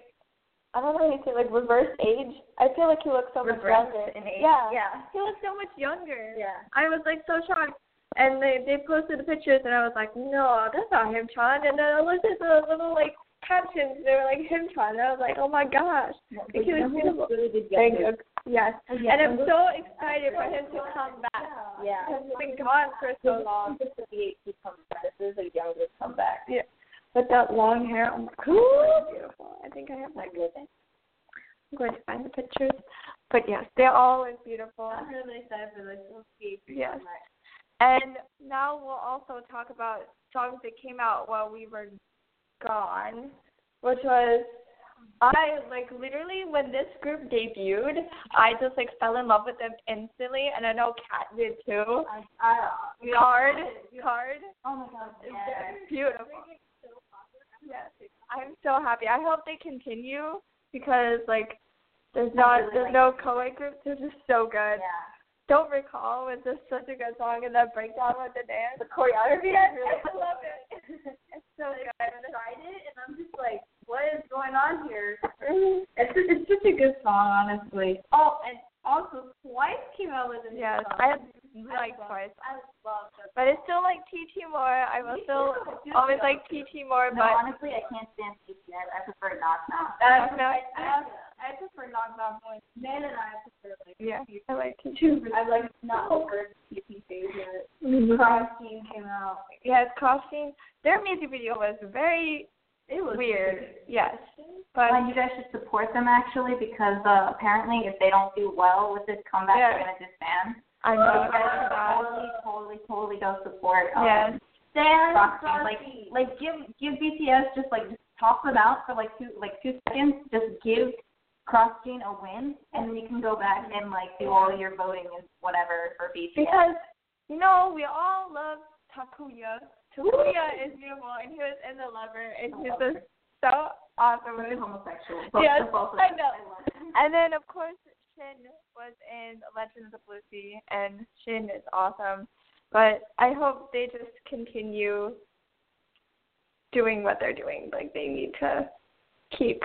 I don't know how you say like reverse age. I feel like he looks so much younger. in age. Yeah. Yeah. He looks so much younger. Yeah. I was like so shocked. And they they posted the pictures and I was like, No, that's not Himchan and then I looked at the little like captions, they were like Himchan and I was like, Oh my gosh. Like, he was beautiful. Really good Thank you. Yes. And I'm so excited for him to come back. Yeah. Because he's been gone for so long. This is the he comes back. This is a younger comeback. Yeah. With that long hair, oh my god, beautiful. I think I have like I'm going to find the pictures. But yes, they're always beautiful. I'm really excited for this. We'll see. Yes. And now we'll also talk about songs that came out while we were gone, which was I like literally when this group debuted, I just like fell in love with them instantly, and I know Kat did too. I, I, KARD, KARD, oh my god. Yeah. beautiful. Yes, I'm so happy. I hope they continue because like there's not there's no co-ed groups. They're just so good. Yeah. Don't Recall was just such a good song, and that breakdown with the dance. The choreography Yes, is really I love it. It's so I good. tried it and I'm just like, what is going on here? Mhm. It's it's such a good song, honestly. Oh, and also Twice came out with a new Yes, song. I like Twice. I love the But I still like TT more. I will still always like TT more, No, but honestly, I can't stand BTS. I prefer Knock Knock. Uh, No. I, I, I prefer Knock Knock more. Man and I prefer like yeah, I like TT. I like not over TP favorite. Mhm. Cross came out. Yes, Costume. Their music video was very It was weird. Yes, but Well, you guys should support them actually because uh, apparently if they don't do well with this comeback, Yeah. they're gonna disband. I So know you you guys guys should should totally, totally, totally go support. Um, Yes. Stan Roxy. Like, like give give BTS just like just toss them out for like two like two seconds. Just give Cross Gene a win, and then you can go back and like do all your voting and whatever for BTS. Because you know we all love Takuya. Takuya is beautiful, and he was in the lover, and he's just so awesome. Very homosexual. Yes, Both- both of I know. And then of course Shin was in Legends of Sea, and Shin is awesome. But I hope they just continue doing what they're doing. Like they need to keep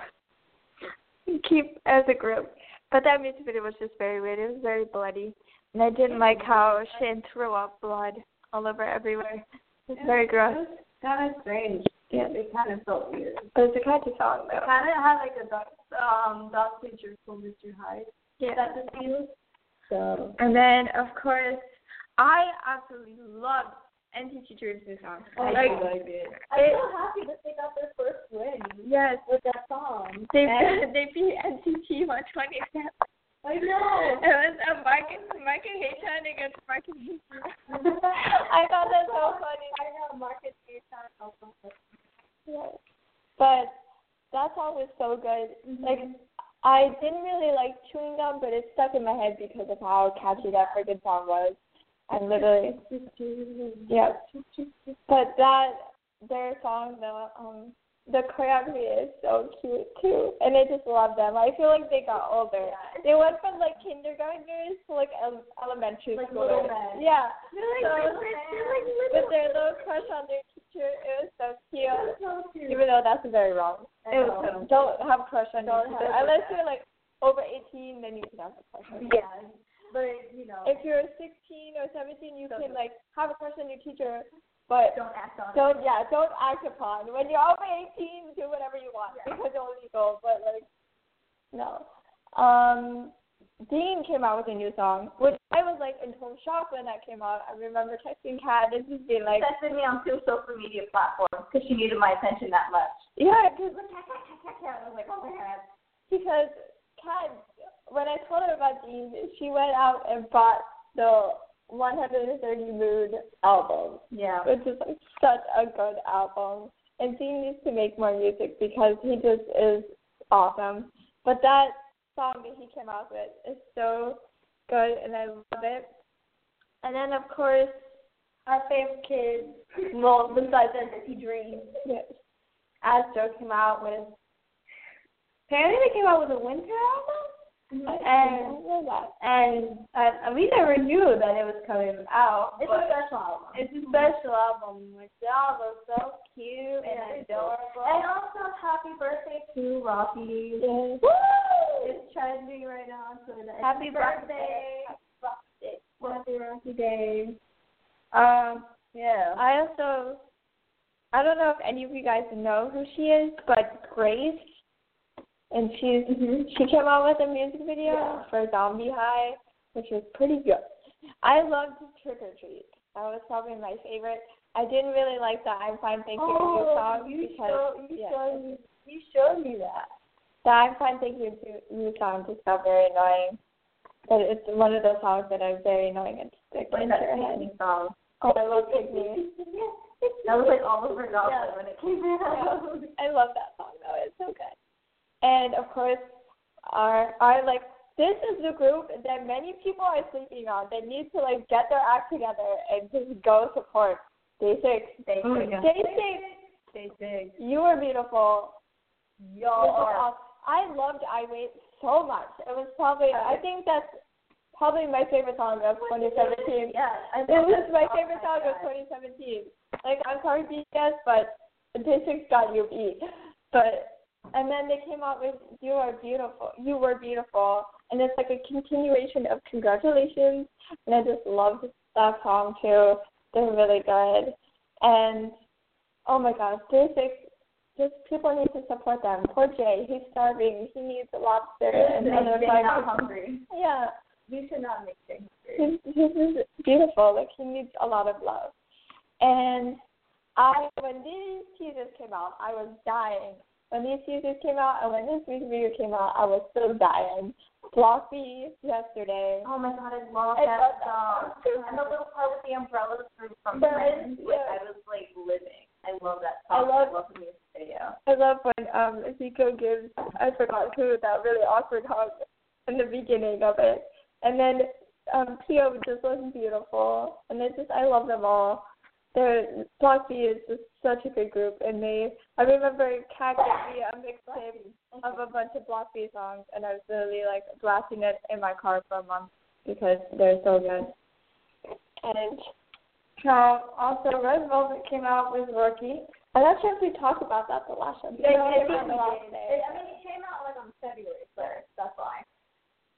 keep as a group. But that music video was just very weird. It was very bloody, and I didn't like how Shin threw up blood all over everywhere. It was very gross. kind of strange. Yeah, It kind of felt weird. but it's a catchy song It though. kind of had like a dark, um, dark picture from Mr. Hyde. Yeah. That the feel. So. And then, of course, I absolutely loved NCT Dream's new song. I like, it. I'm it, so happy that they got their first win yes, with that song. they And- they beat NCT 127. I know. It was a Market Market Haton against Market. I thought that so funny. I know, Marcus Gaetan also. Yes. But that song was so good. Mm-hmm. Like I didn't really like chewing gum, but it stuck in my head because of how catchy that freaking song was. And literally, yeah. But that their song, the um, the choreography is so cute too, and I just love them. I feel like they got older. They went from like kindergartners to like ele- elementary Like school. little men. Yeah. They're like, So, they're like, they're like little. with their little crush on their teacher, it was so cute. So cute. Even though that's very wrong. I It was, don't have a crush on your teacher. Unless you're like over 18, then you can have a crush on your Yeah. But, you know, If you're 16 or 17, you can like have a crush on your teacher, but don't act on don't yeah, don't act upon. When you're over 18, do whatever you want because it's illegal. But like, no. Um, Dean came out with a new song, which I was like in total shock when that came out. I remember texting Kat and just being like, texted me on two social media platforms because she needed my attention that much. yeah, because I was like, oh my god. because Kat, when I told her about Dean, she went out and bought the 130 Mood album. Yeah. which is like such a good album. And Dean needs to make more music because he just is awesome. But that song that he came out with is so good, and I love it. And then of course, Our favorite kid, well, besides NCT Dream, yes, Astro came out with. Apparently, they came out with a winter album, and and love that. and uh, we never knew that it was coming out. It's a special album. it's a special album, which all was so cute and adorable. And also, happy birthday to Rocky. Yes. It's trending right now on Twitter. Happy birthday. Happy Rocky Day. Um, yeah. I also, I don't know if any of you guys know who she is, but Grace, and she's mm-hmm. she came out with a music video for Zombie High, which was pretty good. I loved Trick or Treat. That was probably my favorite. I didn't really like the I'm Fine Thank You Oh, song you because showed, you yeah. showed me, you showed me that. the I'm Fine Thank You You song just got very annoying. But it's one of those songs that are very annoying and stick Like into your head. Song. Oh, I love Pick Me. That was like all over Goblin Yeah. when it came out. I love that song though. It's so good. And of course, our our like this is the group that many people are sleeping on. They need to like get their act together and just go support Day Six. Day Oh my six. Day Six, you are beautiful. Y'all are. I loved I Wait so much. It was probably I think that's probably my favorite song of 2017. Yeah, I It was my favorite song of 2017. Like I'm sorry BTS, but Day Six got you beat. But and then they came out with You Are Beautiful. You Were Beautiful, and it's like a continuation of Congratulations. And I just loved that song too. They're really good. And oh my gosh, Day Six. Just people need to support them. Poor Jay, he's starving. He needs a lobster and other They're like not hungry. yeah. We should not make things hungry. He's, he's beautiful. Like he needs a lot of love. And I, when these teasers came out, I was dying. When these teasers came out and when this music video came out, I was so dying. Floppy yesterday. Oh my god, I love I that song. And the little part with the umbrellas from from Friends, like. I was like living. I love that song. I love- love the music video. I love when um Zico gives I forgot who that really awkward hug in the beginning of it. And then um Pio just looks beautiful and it's just I love them all. They're Block B is just such a good group and they I remember Kat gave me a mixtape of a bunch of Block B songs and I was literally like blasting it in my car for a month because they're so good. And um, also Red Velvet came out with Rookie. I'm not sure if we talked about that the last time. Yeah, No, I it think the last day. It, I mean, it came out like on February first. That's why.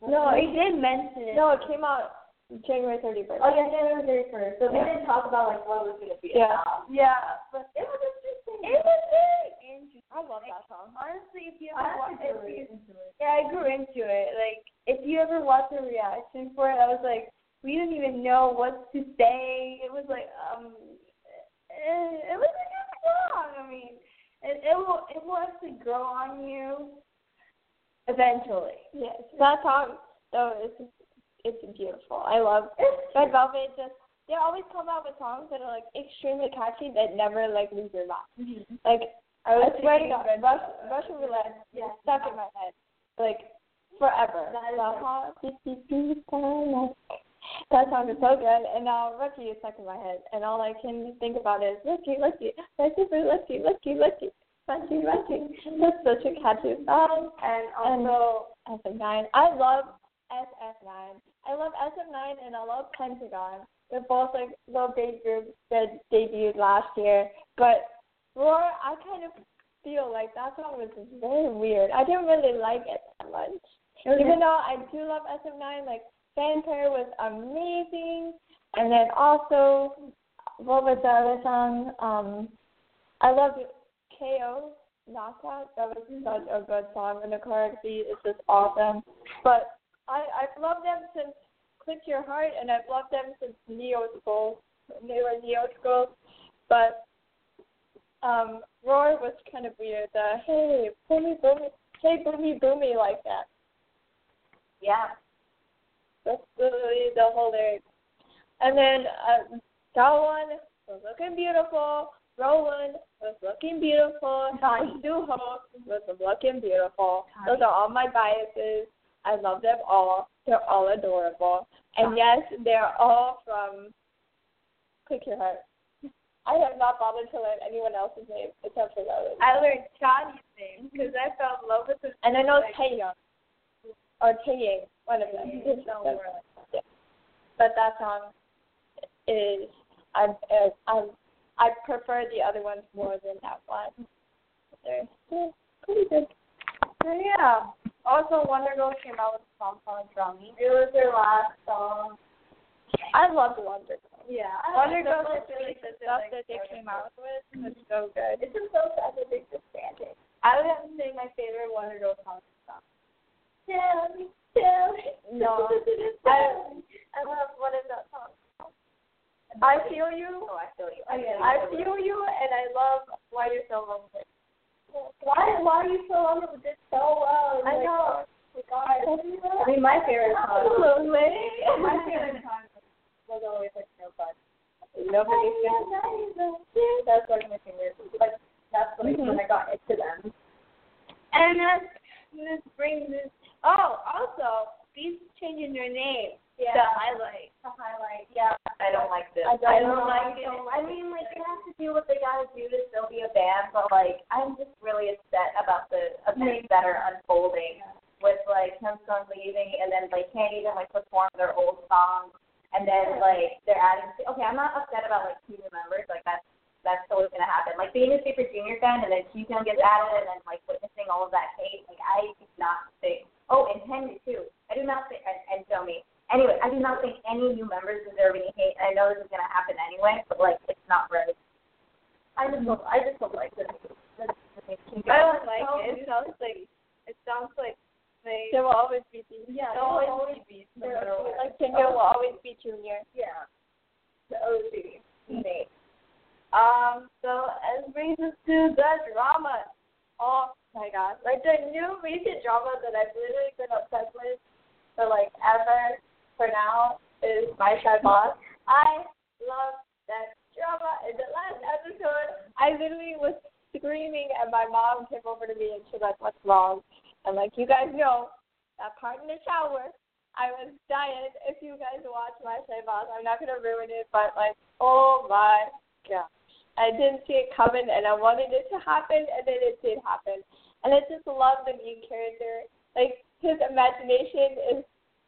No, we did mention it. no, it came out January 31st. Oh yeah, January thirty first. So we Yeah. didn't talk about like what it was gonna be Yeah. about. Yeah, but It was interesting. it was very interesting. I love that song. Honestly, if you I ever watch actually it, grew into it. yeah, I grew into it. Like, if you ever watch a reaction for it, I was like, we didn't even know what to say. It was like, um, it, it was a good song. I mean, it, it will it will actually grow on you eventually. Yes, that song though it's it's beautiful. I love Red Velvet. Just they always come out with songs that are like extremely catchy that never like lose your mind. Like I, was swear to thinking God, Rush, Russian roulette Yeah. stuck in my head like forever. That song is so good, and now Rookie is stuck in my head, and all I can think about is Lucky, Lucky, Lucky, Lucky, Lucky, Lucky, Lucky, Lucky. That's such a catchy song. And And- also, SF9. I love SF9. I love SF9 and I love Pentagon. They're both like little big groups that debuted last year. But Roar, I kind of feel like that song was just very weird. I didn't really like it that much. Even though I do love SF9, like Fanfare was amazing. And then also, what was the other song? Um, I love KO Knockout. That was such a good song, and the choreography is just awesome. But I I've loved them since Click Your Heart, and I've loved them since Neo School. They were Neo School, but um, Roar was kind of weird. The hey, boomy boomy, hey boomy boomy like that. Yeah. That's literally the whole lyric. And then uh, that one was looking beautiful. Roland was looking beautiful. Suho was looking beautiful. Those are all my biases. I love them all. They're all adorable. And yes, they're all from Click Your Heart. I have not bothered to learn anyone else's name except for those. I learned Chadi's name because I fell in love with him. And I know Taeyong or Taeyang, one of them. No, But- we're like- yeah. But that song is I I I prefer the other ones more than that one. They're still pretty good. So yeah. Also, Wonder Girls came out with a song called Draw Me. It was their last song. I love Wonder Girls. Yeah. I Wonder Girls is really the stuff like, that they came out with was so good. It's just so sad that they disbanded. I would have to say my favorite Wonder Girls song is song. Tell me, tell me. No. I, I love what is that song? I feel you. Oh, I feel you. I, I feel you, and I love why you're so lonely. Why? Why are you so lonely? We did so well. I Like, know. oh. I mean, my favorite song. my favorite song was always like No Fun. Nobody's That's like my favorite. Like that's like mm-hmm. when I got into them. And that's, this brings us. Oh, also, these changing their name Yeah. to highlight. To highlight. Yeah. I don't like this. I I don't don't know. like it. I mean, like they have to do what they gotta do to still be a band, but like I'm just really upset about the events that are unfolding with like Hempstone leaving, and then like can't even like perform their old songs, and then like they're adding. Okay, I'm not upset about like two new members. Like that's that's always gonna happen. Like being a Super Junior fan, and then Keegan gets added, and then like witnessing all of that hate. Like I do not think. Oh, and Henry too. I do not think, and, and Domi. Anyway, I do not think any new members deserve any hate. I know this is gonna happen anyway, but like it's not right. I just don't. I just don't like this. That's the thing. I don't like So- it. It sounds like It sounds like they. there will always be these. Yeah, They'll they'll always always be. No There- matter what. like Junior will always be Junior. Yeah. The OG. Nate. Um, so as brings us to the drama. Oh my gosh. Like the new recent drama that I've literally been obsessed with for like ever for now is My Shy Boss. I love that drama. In the last episode, I literally was screaming, and my mom came over to me and she's like, "What's wrong?" And like you guys know, that part in the shower, I was dying. If you guys watch My Boss, I'm not gonna ruin it, but like, oh my gosh, I didn't see it coming, and I wanted it to happen, and then it did happen. And I just love the main character. Like his imagination is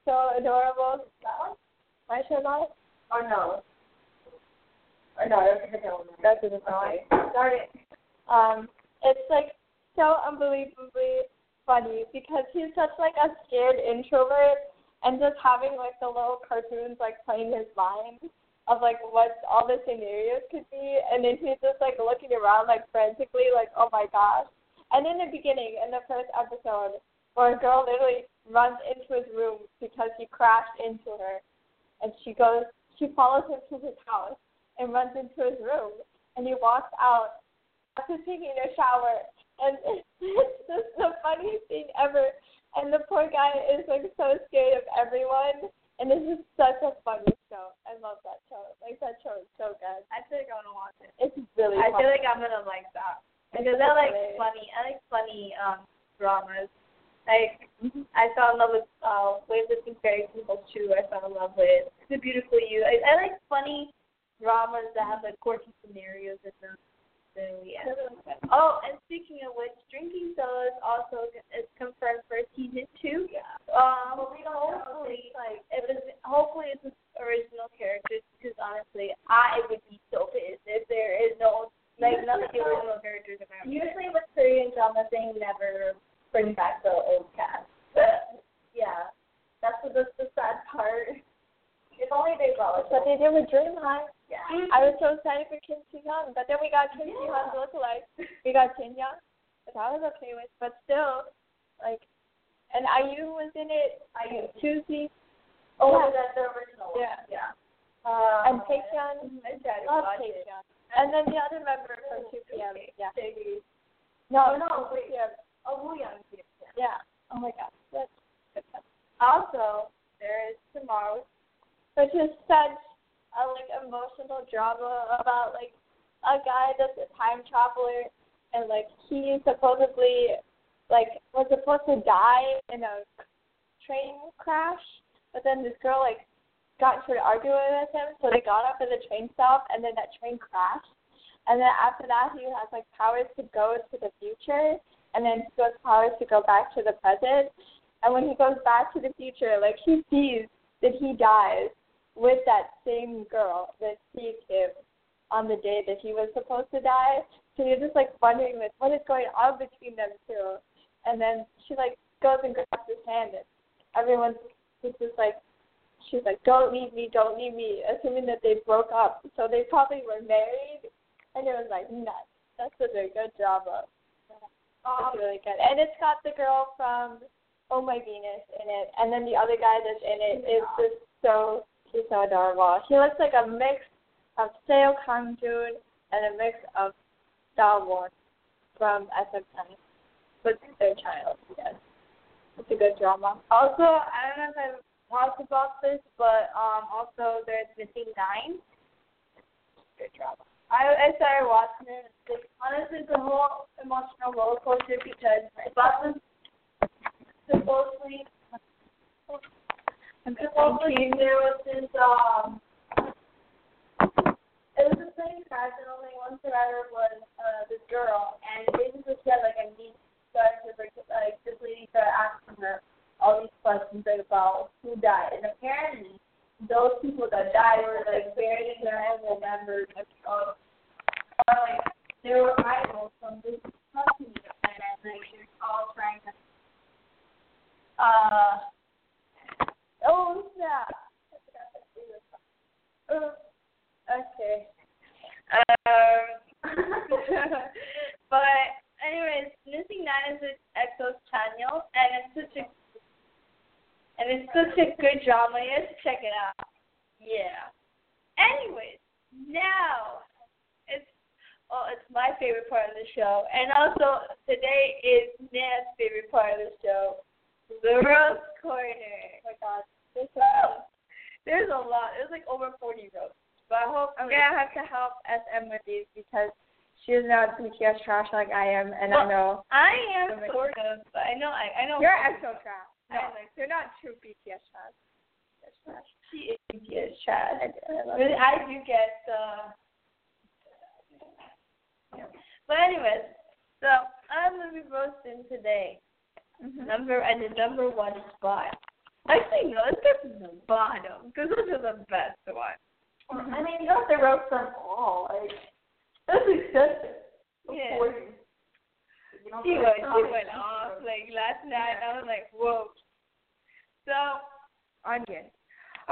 so adorable. that one? My Boss. Or no? Or no, that's a different one. That's what it's Okay. Sorry. Um, it's like so unbelievably funny because he's such like a scared introvert and just having like the little cartoons like playing his mind of like what all the scenarios could be. And then he's just like looking around like frantically like oh my gosh. And in the beginning in the first episode where a girl literally runs into his room because he crashed into her and she goes she follows him to his house and runs into his room and he walks out after taking a shower, and it's just the funniest thing ever. And the poor guy is like so scared of everyone, and it's just such a funny show. I love that show. Like that show is so good. I feel like I want to watch it. It's really. I funny. feel like I'm gonna like that because I like funny. I like funny um dramas. Like I fell in love with uh, of Fairy People too. I fell in love with The Beautiful You. I, I like funny dramas that have like quirky scenarios in them. So yeah. Oh, and speaking of which, Drinking Sodas also is confirmed for season two. Yeah. Um, hopefully, like it was. Hopefully, it's original characters because honestly, I would be so pissed if there is no like none of the original characters around. Usually with Korean drama, they never bring back the old cast. But yeah, that's the, that's the sad part. If only they brought But they did with Dream High. Yeah. I was so excited for Kim Soo Hyun, but then we got Kim Soo Hyun's lookalike. We got Jin Young, which I was okay with, but still, like, and IU was in it. IU. Tuesday. Oh, Yeah. that's the original. one. Yeah. Yeah. and Um, Taecyeon. I tried to Love watch it. And then the other member from 2 p.m. Yeah. No, no, wait. p.m. Oh, Woo Young. Yeah. Oh my gosh. That's good. Also, there is tomorrow. which is such a like emotional drama about like a guy that's a time traveler and like he supposedly like was supposed to die in a train crash, but then this girl like got into an argument with him, so they got off at the train stop and then that train crashed. And then after that he has like powers to go to the future and then he has powers to go back to the present. And when he goes back to the future, like he sees that he dies with that same girl that sees him on the day that he was supposed to die. So you're just like wondering like what is going on between them two. And then she like goes and grabs his hand and everyone's just just like she's like, Don't leave me, don't leave me assuming that they broke up. So they probably were married and it was like nuts. That's such a good drama. It's really good. And it's got the girl from Oh My Venus in it and then the other guy that's in it is just so He's so adorable. He looks like a mix of Seo Kang Joon and a mix of Star Wars from SF10 with their child. Yes. It's a good drama. Also, I don't know if I've talked about this, but um, also there's Missing Nine. Good drama. I I started watching it. It's, honestly, a whole emotional roller coaster because about this supposedly supposedly there was this um it was a plane crash and only one survivor was uh this girl. And basically she had like a niece started to like like this lady started asking her all these questions like about who died, and apparently those people that died were like very terrible members of of or like they were idols from this company, and like they're all trying to. Uh, oh snap! Uh, okay. Um, but anyways, Missing Nine is an EXO's Chanyeol, and it's such a and it's such a good drama. You have to check it out. Yeah. Anyways, now it's oh, it's my favorite part of the show, and also today is Nan's favorite part of the show, the roast corner. Oh my God, there's a lot. There's a lot. There's like over 40 roasts. But I hope I'm gonna have to help SM with these because she's not BTS trash like I am, and I know I am sort of, but I know I I know you're exo trash. No. I like you're not true BTS trash. BTS trash. she is BTS trash. I, I love I do get the. Yeah. But anyways, so I'm gonna be roasting today. Mm-hmm. Number at the number one spot. Actually, no, let's get from the bottom because those are the best ones. I mean, you have to roast them all. Like that's excessive. Yeah. She went, she went off like last night. I was like, whoa. So Onion.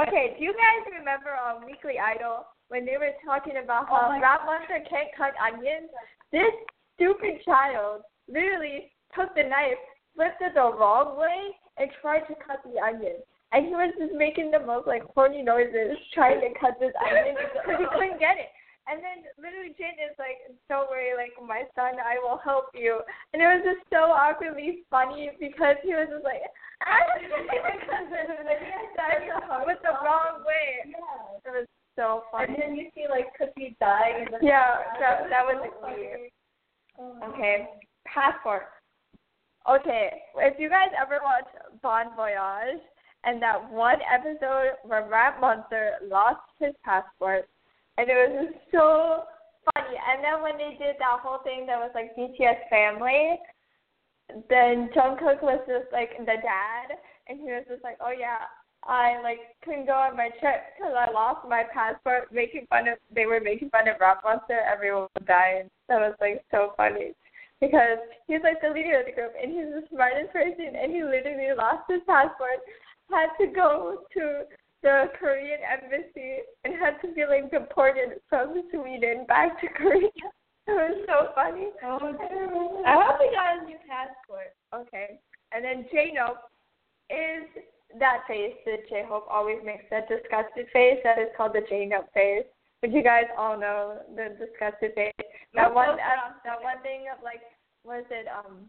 Okay, do you guys remember on Weekly Idol when they were talking about Oh how my Rap Monster can't cut onions? This stupid child literally took the knife, flipped it the wrong way, and tried to cut the onion. And he was just making the most like horny noises trying to cut this onion because he couldn't get it. And then literally Jin is like, Don't worry, like my son, I will help you. And it was just so awkwardly funny because he was just like I ah! die with the wrong way. Yeah. It was so funny. And then you see like Kookie dying. And then Yeah, that that was weird. Oh. Okay, passport. Okay, if you guys ever watch Bon Voyage and that one episode where Rap Monster lost his passport, and it was so funny. And then when they did that whole thing that was like BTS family, then Jungkook was just like the dad, and he was just like, oh yeah. I like couldn't go on my trip because I lost my passport. Making fun of, they were making fun of Rap Monster. Everyone was dying. That was like so funny because he's like the leader of the group and he's the smartest person and he literally lost his passport, had to go to the Korean embassy and had to be like deported from Sweden back to Korea. It was so funny. Oh, I hope he got a new passport. Okay. And then J Nope is that face that J Hope always makes that disgusted face that is called the J Nope face. But you guys all know the disgusted face. That one nope, that, one thing of like was it um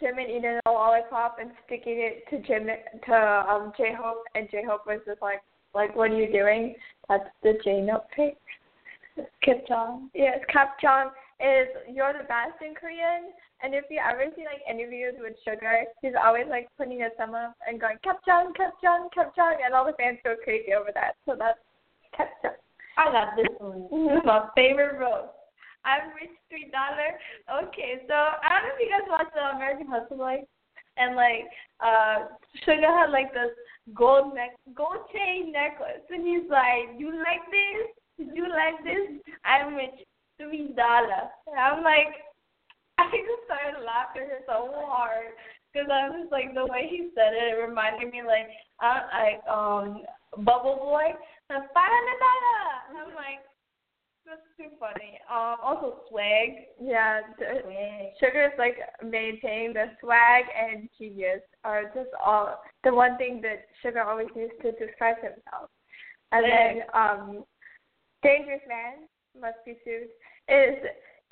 Jimin eating a lollipop and sticking it to Jim to um J Hope and J Hope was just like like what are you doing? That's the J face. Kip Jong. Yes, Kip Jong is you're the best in Korean and if you ever see like interviews with Suga, he's always like putting his thumb up and going Kip Jong, Kip Jong, Kip Jong and all the fans go crazy over that. So that's Jong. I got this one. My favorite roast. I'm rich three dollar. Okay, so I don't know if you guys watch the American Hustle like and like uh Suga had like this gold neck gold chain necklace and he's like, You like this? You like this? I'm rich three dollar. And I'm like I just started laughing so hard because I was like the way he said it, it reminded me like I like um Bubble Boy, the five hundred dollar. And I'm like, that's too funny. Um, also swag. Yeah, the, Suga's like maintaining the swag and genius are just all the one thing that Suga always used to describe himself. And then um Dangerous Man must be sued is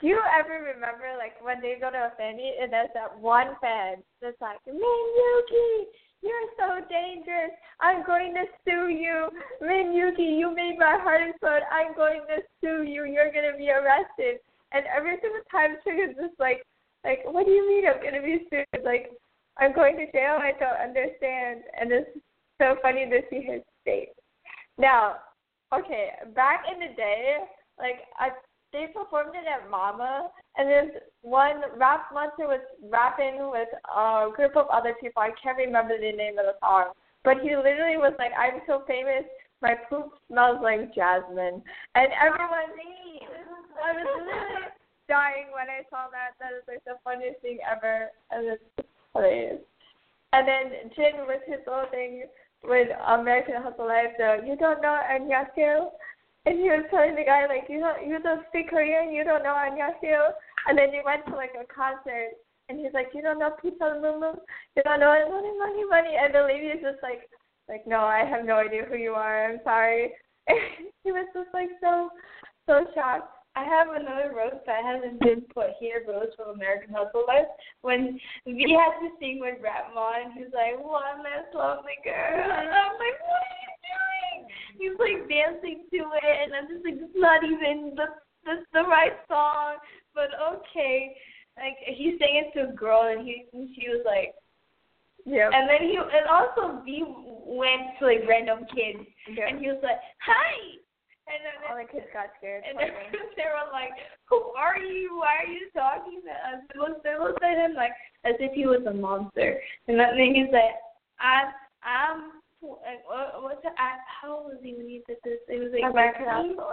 do you ever remember like when they go to a fan meet and there's that one fan that's like, Min Yoongi, you're so dangerous. I'm going to sue you. Min Yoongi, you made my heart explode. I'm going to sue you. You're gonna be arrested. And every single time Suga's just like like, what do you mean I'm gonna be sued? Like, I'm going to jail, I don't understand and it's so funny to see his face. Now, okay, back in the day, like I they performed it at Mama and this one rap monster was rapping with a group of other people. I can't remember the name of the song, but he literally was like, "I'm so famous, my poop smells like jasmine," and everyone. I was literally dying when I saw that. That is like the funniest thing ever, and it's hilarious. And then Jin with his little thing with American Hustle Life, the you don't know Annyeonghaseyo, and he was telling the guy like you don't you don't speak Korean, you don't know Annyeonghaseyo, and then he went to like a concert. And he's like you don't know Pizza Mumu, you don't know money money money, and the lady is just like like no I have no idea who you are, I'm sorry. And he was just like so so shocked. I have another roast that hasn't been put here, roast from American Hustle Life. When we had to sing with Rap and he's like, "One last lovely girl," and I'm like, "What He's like dancing to it, and I'm just like, "It's not even the the, the right song." But okay, like he sang it to a girl, and he and she was like, Yeah. and then he and also V went to like random kids, Yeah. and he was like, "Hi." And then All the kids got scared. and then they were like, "Who are you? Why are you talking to us?" They looked, they looked at him like as if he was a monster. And then he said, "I'm, I'm, like, what, what's the, how old was he when he did this? It was like American 18? Hustle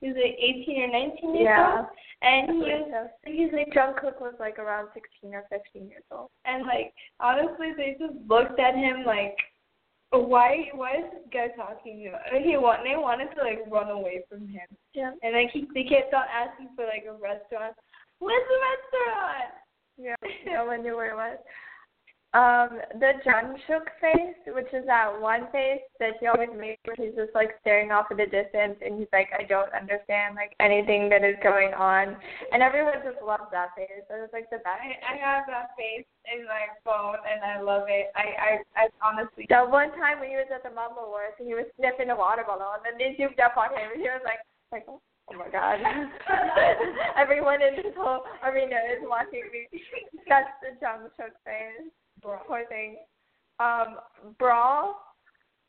He was like 18 or 19 years Yeah. old, and he was, he's like, Jungkook was like around 16 or 15 years old. and like honestly, they just looked at him like. Why? Why is this guy talking to us? He want. They wanted to like run away from him. Yeah. And then he, they kept on asking for like a restaurant. Where's the restaurant? Yeah. no one knew where it was. Um, the Jungkook face, which is that one face that he always makes where he's just like staring off at the distance and he's like, I don't understand like anything that is going on. And everyone just loves that face. It was like the best. I, I have that face in my phone and I love it. I, I, I honestly. That one time when he was at the Wars and he was sniffing a water bottle and then they zoomed up on him and he was like, like, oh my god. Everyone in this whole arena is watching me. That's the Jungkook face. Poor thing. Um, Brawl,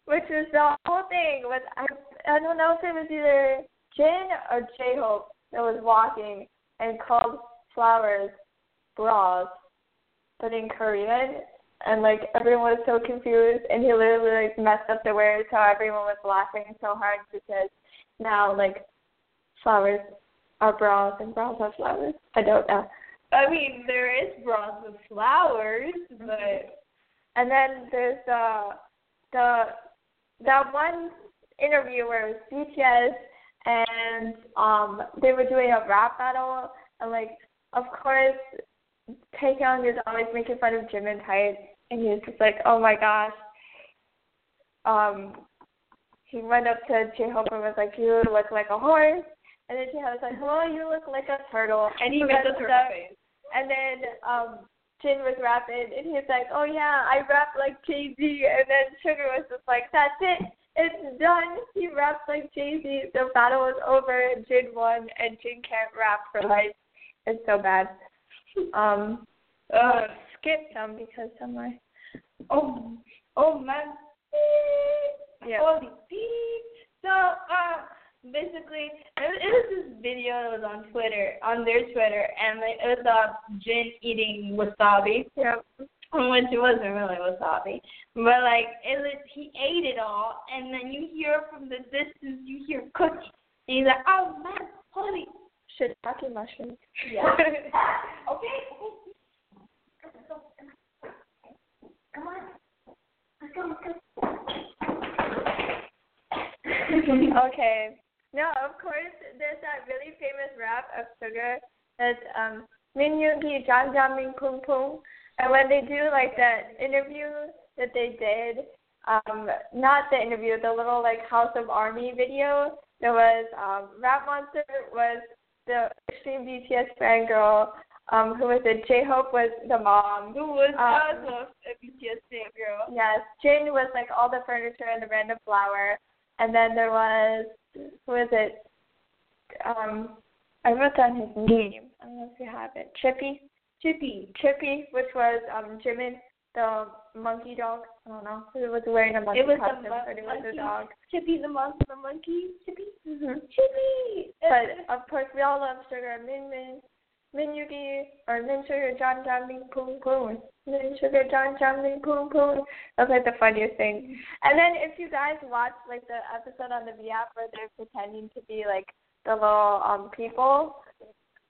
which is the whole thing with, I, I don't know if it was either Jin or J-Hope that was walking and called flowers bras, but in Korean and like everyone was so confused and he literally like messed up the words so everyone was laughing so hard because now like flowers are bras and bras are flowers. I don't know. I mean, there is bras with flowers, but And then there's the the that one interview where it was BTS and um they were doing a rap battle and like of course Taehyung is always making fun of Jimin Tight and he's just like, Oh my gosh. Um he went up to J Hope and was like, You look like a horse and then J Hope was like, Well, you look like a turtle and he made the turtle face. And then um Jin was rapping and he was like, Oh yeah, I rap like Jay Z and then Suga was just like, That's it, it's done. He raps like Jay Z. The battle was over, Jin won and Jin can't rap for life. It's so bad. Um Uh, skip some because somewhere oh, oh man. Yeah. Holy beep. So, uh, basically, it, was this video that was on Twitter, on their Twitter, and like, it was uh, Jin eating wasabi. Yeah. which wasn't really wasabi. But like it was he ate it all and then you hear from the distance you hear cooking. And he's like, Oh man, holy Shiitake mushrooms. Yeah. okay. Come on. Let's go, let's go. okay. No, of course, there's that really famous rap of Suga that's um Min Yoongi Jang Jang Min Pung Pung. And when they do like that interview that they did, um, not the interview, the little like House of Army video, there was um Rap Monster was the extreme BTS fangirl, um, who was it? J Hope was the mom. Who was Um, also a BTS fan girl. Yes, Jin was like all the furniture and the random flower, and then there was who is it? Um, I wrote down his name. I don't know if you have it. Chippy, Chippy. Chippy, which was um Jimin, the monkey dog. I don't know. It was wearing a monkey It was the costume, mon- but it was monkey. a dog. Chippy the monster the monkey. Chippy. hmm Chippy. But of course, we all love Suga Min Min. Min Yugi or Min Suga John John Ling Poon Poon. Min John John Ling Poon Poon. That's like the funniest thing. And then if you guys watch like the episode on the V app where they're pretending to be like the little um people,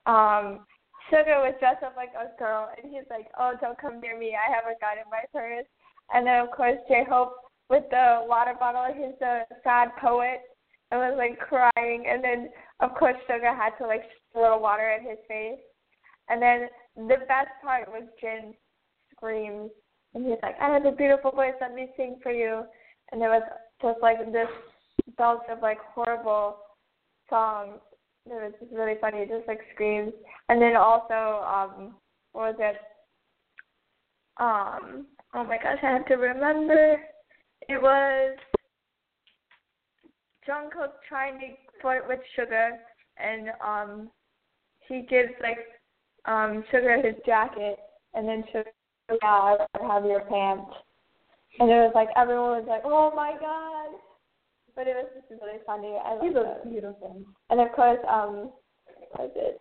um Suga was dressed up like a girl and he's like, Oh, don't come near me, I have a gun in my purse and then of course J Hope with the water bottle, he's a sad poet and was like crying and then of course Suga had to like throw water at his face. And then the best part was Jin screams and he's like, I have a beautiful voice, let me sing for you and there was just like this belt of like horrible songs. It was just really funny, just like screams. And then also, um, what was it? Um, oh my gosh, I have to remember. It was Jungkook trying to flirt with Suga, and um, he gives like um Suga his jacket, and then Suga, yeah, I have your pants. And it was like everyone was like, "Oh my god!" But it was just really funny. I He looks it. beautiful. And of course, um, what was it?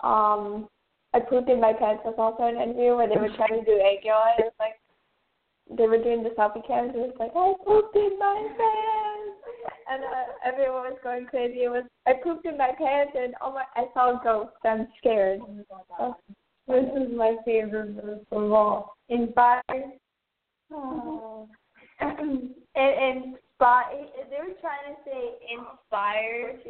Um, I pooped in my pants was also an interview where they were trying to do egg yolk. It was like they were doing the selfie cams. And it was like I pooped in my pants, and uh, everyone was going crazy. It was I pooped in my pants, and oh my, I saw a ghost. I'm scared. Oh, This is my favorite verse of all. inspired. Oh. and inspired. They were trying to say inspired.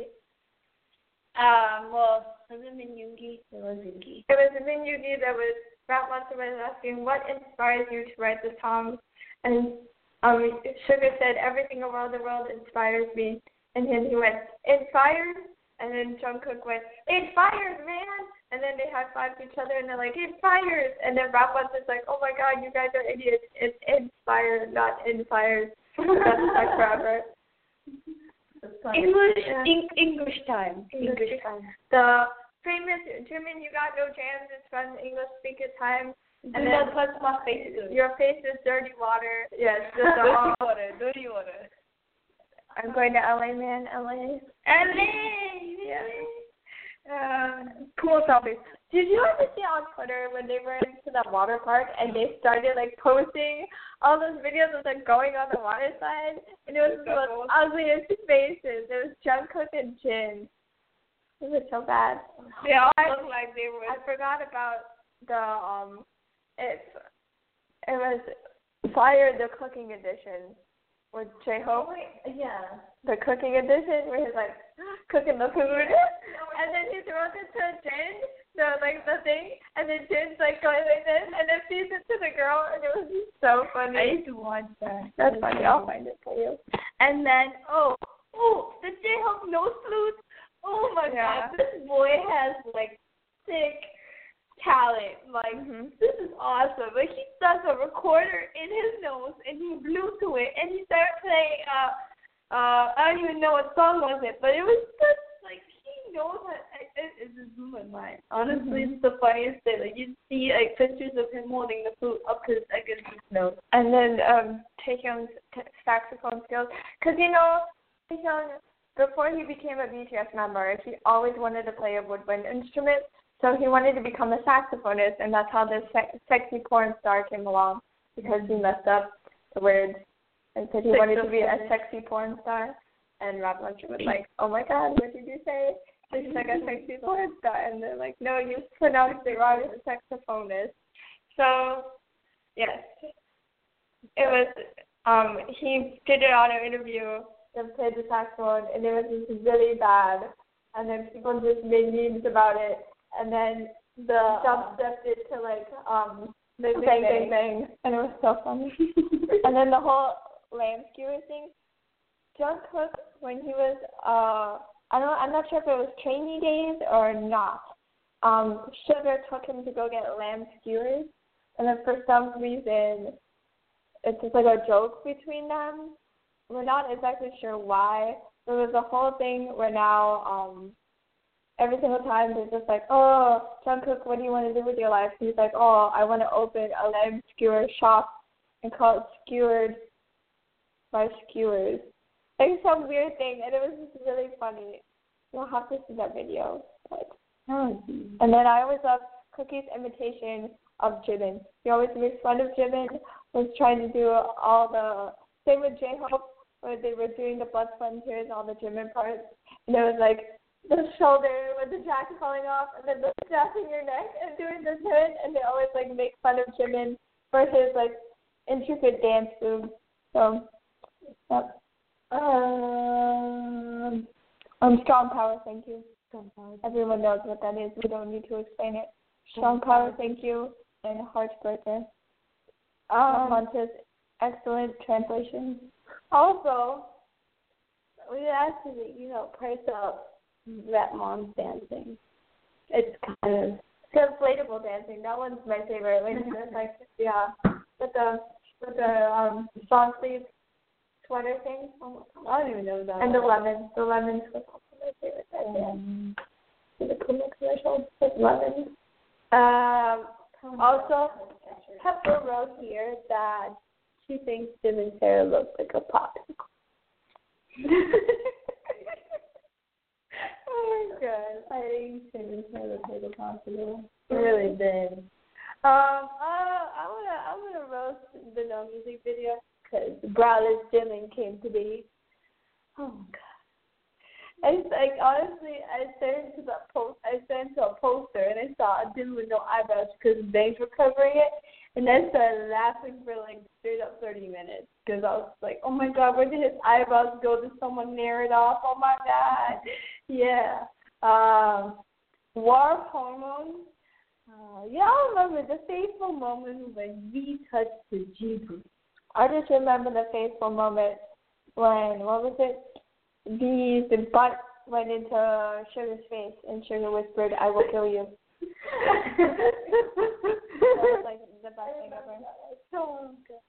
Um, well, was it Min Yoongi? It was Yoongi. It was Min Yoongi that was Rap Monster was asking what inspires you to write the songs, and um, Suga said everything around the world inspires me, and then he went inspired, and then Jungkook went inspired, man, and then they high fived each other, and they're like inspired, and then Rap Monster's like, oh my god, you guys are idiots, it's inspired, not inspired. That's like forever. English, Yeah. Eng- English time. English time. The famous Jimin, you got no jams. It's from English speaker time. Do And not then touch my face. your face is dirty water. Yes, just dirty water. Dirty water. I'm going to LA, man. LA. LA. LA. Um, cool selfies. Did you ever see on Twitter when they went to that water park and they started like posting all those videos of them going on the water slide and it was the most ugliest faces. It was Jungkook and Jin. It was so bad. They all I- look like they were. I forgot about the um it it was Fire the cooking edition with J Hope. Oh, uh, yeah. The cooking edition where he's like cooking the food and then he throws it to Jin, the like the thing, and then Jin's like going like this and then feeds it to the girl and it was just so funny. I used to watch that. That's funny, I'll find it for you. And then oh Oh, the J Hope nose flute. Oh my Yeah. god, this boy has like sick talent. Like Mhm. this is awesome. Like he stuck a recorder in his nose and he blew to it and he started playing. Uh, uh, I don't even know what song was it, but it was just like he knows how. It, it, it just blew my mind. Honestly, it's the funniest thing. Like you see like pictures of him holding the flute up his against his nose. and then um Taehyung's t- saxophone skills. Because you know, Taehyung, before he became a BTS member, he always wanted to play a woodwind instrument. So he wanted to become a saxophonist, and that's how this se- sexy porn star came along because he messed up the words and said he wanted to be a sexy porn star. And Rap Monster was like, "Oh my God, what did you say?" She's like a sexy porn star, and they're like, "No, you pronounced it wrong. It's a saxophonist." So, yes, it was um he did it on an interview and played the saxophone and it was just really bad and then people just made memes about it and then the dubstepped it to like um the bang bang bang and it was so funny. and then the whole lamb skewer thing. Jungkook when he was uh I don't I'm not sure if it was training days or not. Um Suga took him to go get lamb skewers and then for some reason it's just like a joke between them. We're not exactly sure why. There was a whole thing where now, um, every single time they're just like, oh, Jungkook, what do you want to do with your life? He's like, oh, I want to open a lamb skewer shop and call it Skewered by Skewers. Like some weird thing, and it was just really funny. You'll have to see that video. But Oh, mm-hmm. And then I always loved Kookie's imitation of Jimin. He always makes fun of Jimin, was trying to do all the same with J Hope where they were doing the blood sweat and all the Jimin parts. And it was like the shoulder with the jacket falling off and then the strapping your neck and doing the turn and they always like make fun of Jimin for his like intricate dance moves. So yep. Um um strong power, thank you. Strong power. Everyone knows what that is. We don't need to explain it. Strong power, thank you, and heartbreaker. Um, Montes, excellent translation. Also, we asked you to, you know, price up that mom's dancing. It's kind of inflatable dancing. That one's my favorite. Like, it's like yeah, with the with the um long sleeve sweater thing. I don't even know that. And the lemon, the lemons was also my favorite. That dance. The Puma commercial with lemons. Um. Also, Pepper wrote here that she thinks Jimin hair look like a popsicle. oh my god. I hair looks like a popsicle. It really did. Um, uh, I wanna, I'm gonna roast the no music video because Brother's Jimin came to be. Oh my god. It's like honestly, I stared into the post. I stared into a poster and I saw a dude with no eyebrows because his bangs were covering it, and then started laughing for like straight up thirty minutes because I was like, oh my god, where did his eyebrows go? Did someone nair it off? Oh my god, yeah. Um, war hormones. Uh, y'all remember the fateful moment when we touched the group? I just remember the fateful moment when what was it? The the butt went into Suga's face and Suga whispered, "I will kill you." was like the best thing ever. So good.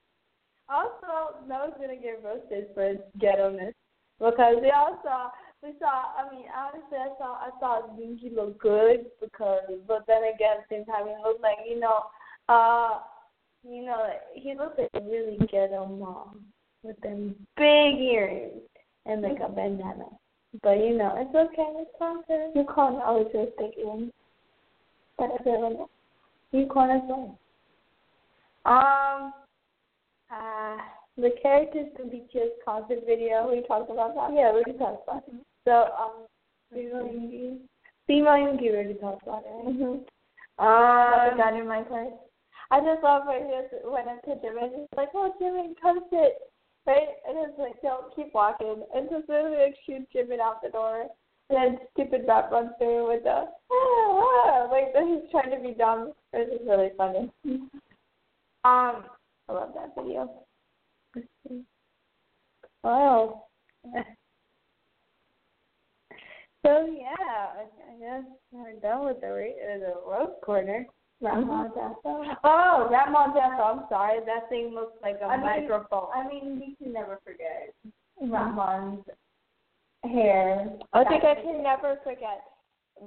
Also, Noah's gonna get roasted for his ghetto-ness because we all saw we saw. I mean, honestly, I saw I saw Dinky look good because, but then again, at the same time, he looked like you know, uh, you know, he looks like a really ghetto mom with them big earrings and like a bandana. But you know, it's okay. It's okay. You can't always wear big earrings. But I don't know. You can as. Um, uh, the characters from BTS concert video. We talked about that. Yeah, we already talked about it. So, um, female Yoongi. Female Yoongi, we already talked about it. Mm-hmm. Um, gun in my purse. I just love when he just went into Jimin. He's like, "Oh, Jimin, come sit." Right? And it's like, don't keep walking. And just literally like shoot Jimin out the door. And then stupid rap runs through with the ah, ah, like he's trying to be dumb. It's just really funny. Um, I love that video. Oh. So yeah, I guess we're done with the ra- uh, the roast corner. Oh, that Montana. I'm sorry. That thing looks like a I mean- microphone. I mean, we can never forget Rap Mon's hair. I think I can never forget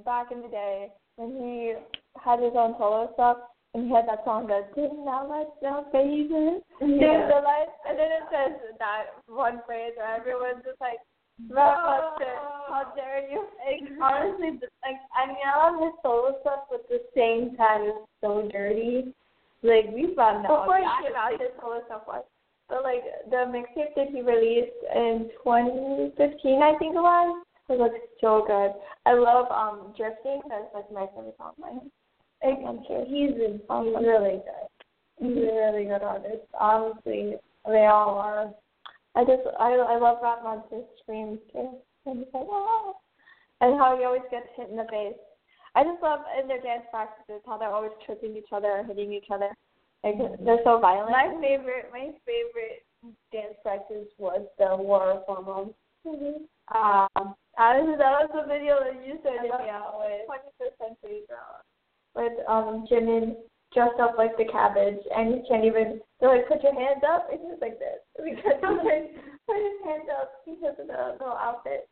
back in the day when he had his own solo stuff and he had that song that didn't now let's now baby Yeah. the lights and then it says that one phrase where everyone's just like Rap monster, how dare you? Like, honestly, like I mean, I love his solo stuff, but at the same time, it's so dirty. Like we found out. Before he came out, his solo stuff was. But like the mixtape that he released in 2015, I think it was, it looks so good. I love um drifting. That's like my favorite song by him. Like, I'm sure. he's a, really good. He's a really good artist. Honestly, they all are. I just I I love Rap Monster's screams too. And he's like ah, and how he always gets hit in the face. I just love in their dance practices how they're always tripping each other or hitting each other. Like they're so violent. My favorite, my favorite dance practice was the War Hormones. Mm-hmm. Um, honestly, that was the video that you started me out with. 21st century girl with um Jimin dressed up like the cabbage and he can't even they're like put your hands up and he's like this because he's like put his hands up because of the little outfit.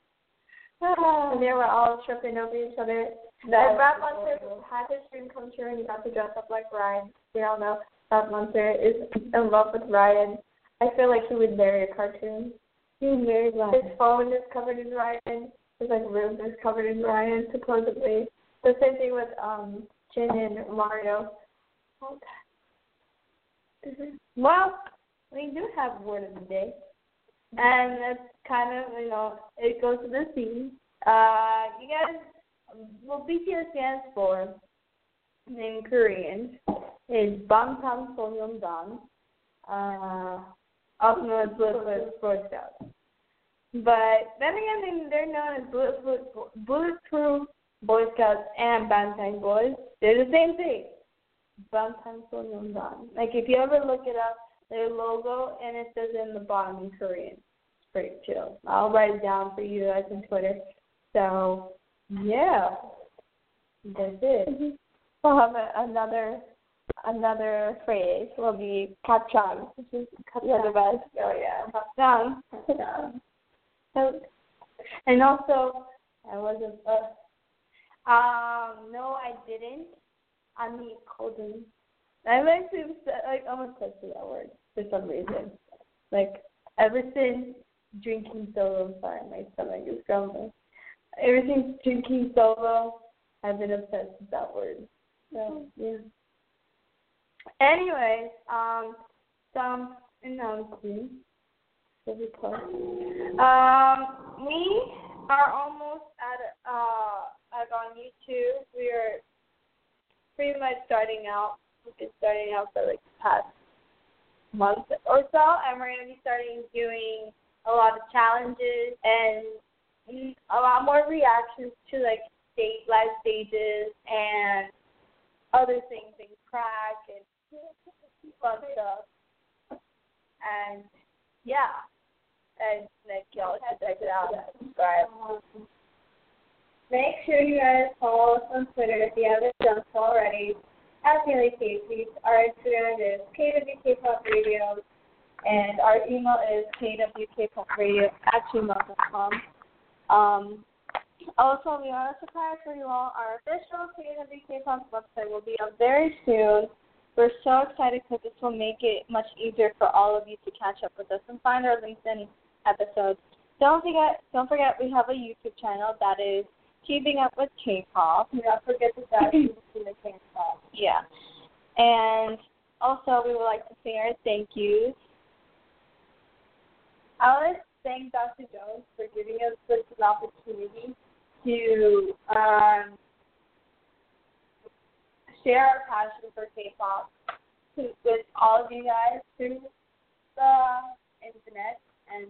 And they were all tripping over each other. and Rap Monster had his dream come true and he got to dress up like Ryan. We all know Rap Monster is in love with Ryan. I feel like he would marry a cartoon. He was very glad. His phone is covered in Ryan. His like room is covered in Ryan supposedly. The same thing with um Jin and Mario. Well, we do have word of the day, and it's kind of you know it goes to the theme. Uh, you guys, what BTS stands for in Korean is Bangtan Sonyeondan, uh, also known as Bulletproof Boy Scouts. But then again, they're known as Bulletproof, Bulletproof Boy Scouts and Bangtan Boys. They're the same thing. Bangtan Sonyeondan. Like if you ever look it up, their logo and it says in the bottom in Korean. It's pretty chill. I'll write it down for you guys on Twitter. So yeah, that's it. We'll have a, another another phrase will be kapchang, which is you're the best. Oh yeah, Kapchang. So, and also, I wasn't. Uh, um, no, I didn't. I mean, Colton. I like to like I'm obsessed with that word for some reason. Like ever since drinking solo, sorry, my stomach is grumbling. Ever since drinking solo, I've been obsessed with that word. So yeah. Anyways, um, some announcements. Um, we are almost at uh like on YouTube. We are pretty much starting out. We've been starting out for like the past month or so, and we're gonna be starting doing a lot of challenges and a lot more reactions to like state live stages and other things and crack and fun stuff. And yeah. And like y'all should check it out and subscribe. Make sure you guys follow us on Twitter if you haven't done so already. At Daily Casey. Our Instagram is KWK Pop Radio, and our email is kwkpopradio at gmail.com. Um, also, we want to surprise for you all. Our official KWK Pop website will be up very soon. We're so excited because this will make it much easier for all of you to catch up with us and find our LinkedIn episodes. Don't forget, don't forget, we have a YouTube channel that is Keeping Up with K-pop. Do not forget to dive into the K-pop. Yeah. And also, we would like to say our thank yous. To thank Dr. Jones for giving us such an opportunity to um, share our passion for K-pop to, with all of you guys through the internet. And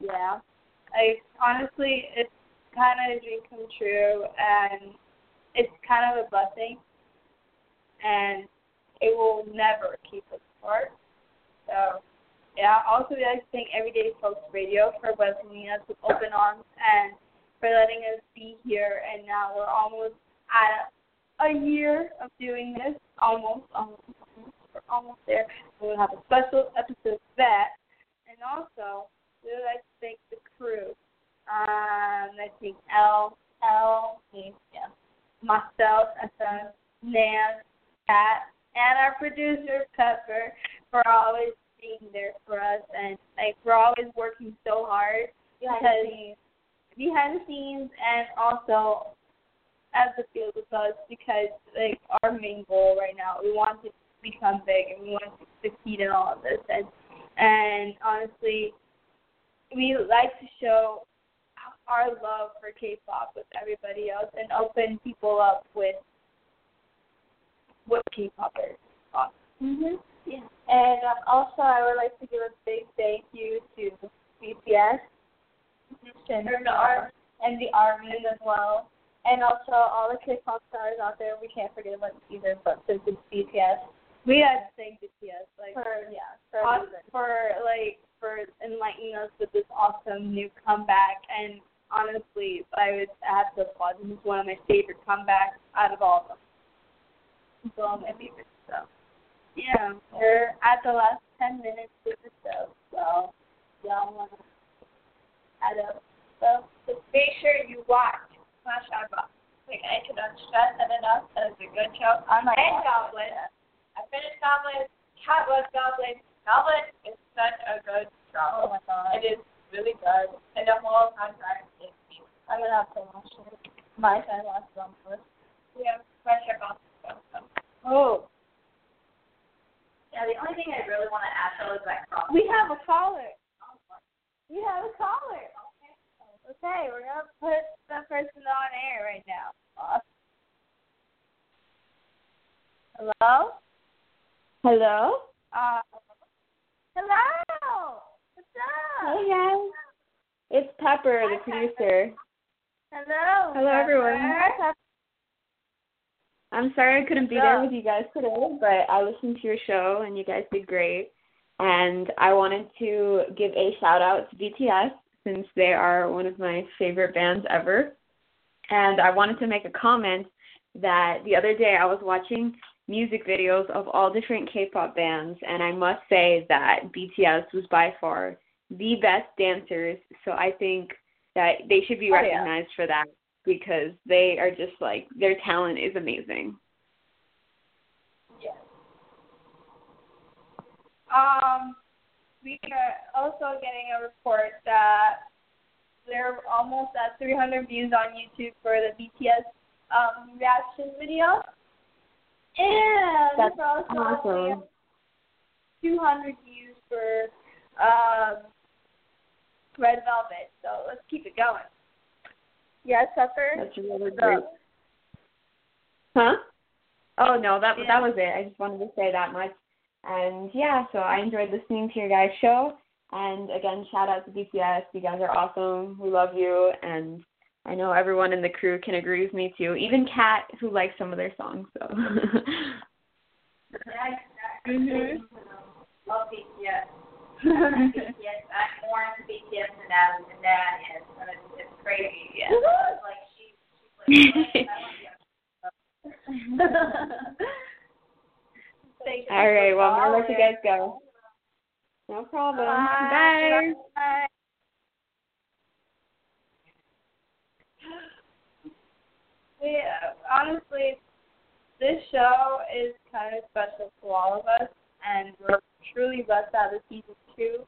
yeah, I honestly, it's kind of a dream come true, and it's kind of a blessing, and it will never keep us apart. So yeah, also we'd like to thank Everyday Folks Radio for welcoming us with open arms and for letting us be here. And now we're almost at a year of doing this. Almost, almost, almost. We're almost there. We'll have a special episode of that. And also, we would like to thank the crew. Um, I think L, L, yeah, myself, SM, Nan, Kat, and our producer Pepper for always being there for us, and like we're always working so hard Behind because the scenes. behind the scenes and also at the field with us because like our main goal right now we want to become big and we want to succeed in all of this and and honestly we like to show our love for K-pop with everybody else and open people up with what K-pop is. Mhm. Yeah. And um, also, I would like to give a big thank you to BTS and, And the Ar- and the Army as well, and also all the K-pop stars out there. We can't forget about either, but since it's BTS, We have to thank BTS like for yeah, for us for like for enlightening us with this awesome new comeback and honestly I would have to applaud this is one of my favorite comebacks out of all of them. It's one of my favorites so yeah. We're at the last ten minutes of the show, so y'all wanna add up so Just make sure you watch Smash Box. Like I cannot stress that enough. That is a good show. Oh my and God. Goblin. I finished Goblin. Kat was Goblin. Goblin is such a good show. Oh my god. It is really good. And the whole contract is I'm gonna have to watch it. My Lost is on the list. Yeah, pressure on so. Oh, Yeah, the only thing I really want to add though is that cross. we have a caller. We have a caller. Okay, Okay, we're gonna put that person on air right now. Hello? Hello. Uh, hello. What's up? Hey guys. It's Pepper, the Hi, producer. Hello. Hello, everyone. Pepper. I'm sorry I couldn't be there with you guys today, but I listened to your show and you guys did great. And I wanted to give a shout out to BTS since they are one of my favorite bands ever. And I wanted to make a comment that the other day I was watching music videos of all different K-pop bands and I must say that BTS was by far the best dancers. So I think that they should be Oh, yeah. recognized for that because they are just like their talent is amazing. Um, we are also getting a report that they're almost at 300 views on YouTube for the BTS um, reaction video. And That's also awesome. 200 views for um, Red Velvet. So let's keep it going. Yes, Pepper? That's really So- great. Huh? Oh no, that Yeah. that was it. I just wanted to say that much. And yeah, so I enjoyed listening to your guys' show. And again, shout out to BTS. You guys are awesome. We love you. And I know everyone in the crew can agree with me too. Even Kat, who likes some of their songs. So. Yeah, Mhm. love BTS. BTS. I'm more into BTS than that than that is. And it's, it's crazy. Yeah. It's like she, she's like, I want to Thank you All right. Well, I'm gonna let you guys go. No problem. Bye. Bye. Bye. Yeah, honestly, this show is kind of special to all of us, and we're truly blessed to have a season two.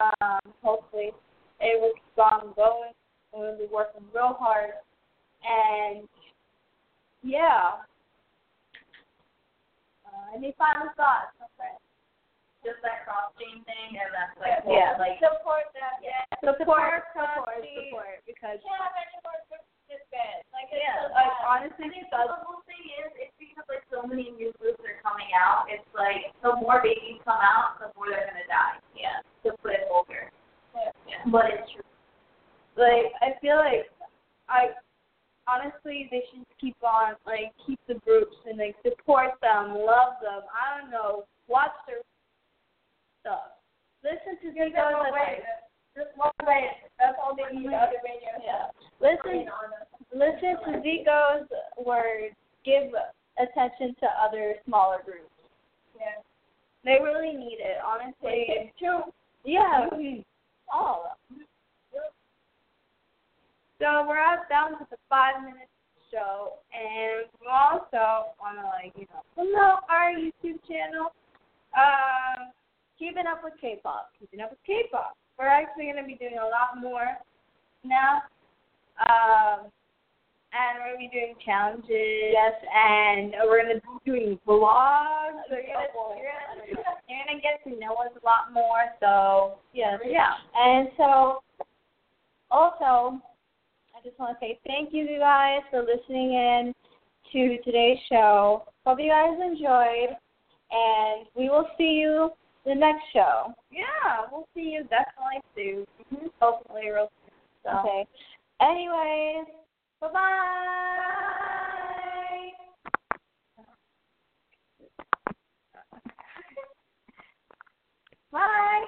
Um, hopefully, it will keep on going. We'll be working real hard, and yeah. Uh, any final thoughts, my friend? just that cross chain thing, and that's like, Yeah. like support that. Yeah. Support, support, support, support, because Yeah, bad. Like it's yeah, so like honestly, I think the whole thing is it's because like so many new groups are coming out. It's like the more babies come out, the more they're gonna die. yeah, To put it vulgar. yeah. But it's true. like I feel like I honestly they should keep on like keep the groups and like support them, love them. I don't know, watch their stuff. Listen to Zico's advice. Just one way. That's all they need on the radio. Yeah. Listen listen to Zico's words. Give attention to other smaller groups. Yeah. They really need it, honestly. True. Yeah, all of them. So we're out down to the five minute show, and we also want to like you know promote our YouTube channel. Um, keeping up with K-pop, keeping up with K-pop. We're actually going to be doing a lot more now. Um, and we're going to be doing challenges. Yes, and we're going to be doing vlogs. Gonna, you're you're gonna get to know us a lot more. So yes, yeah. And so also, I just want to say thank you, you guys, for listening in to today's show. Hope you guys enjoyed, and we will see you the next show. Yeah, we'll see you definitely soon. Mm-hmm. Hopefully, real soon. So. Okay. Anyways, bye bye. Bye.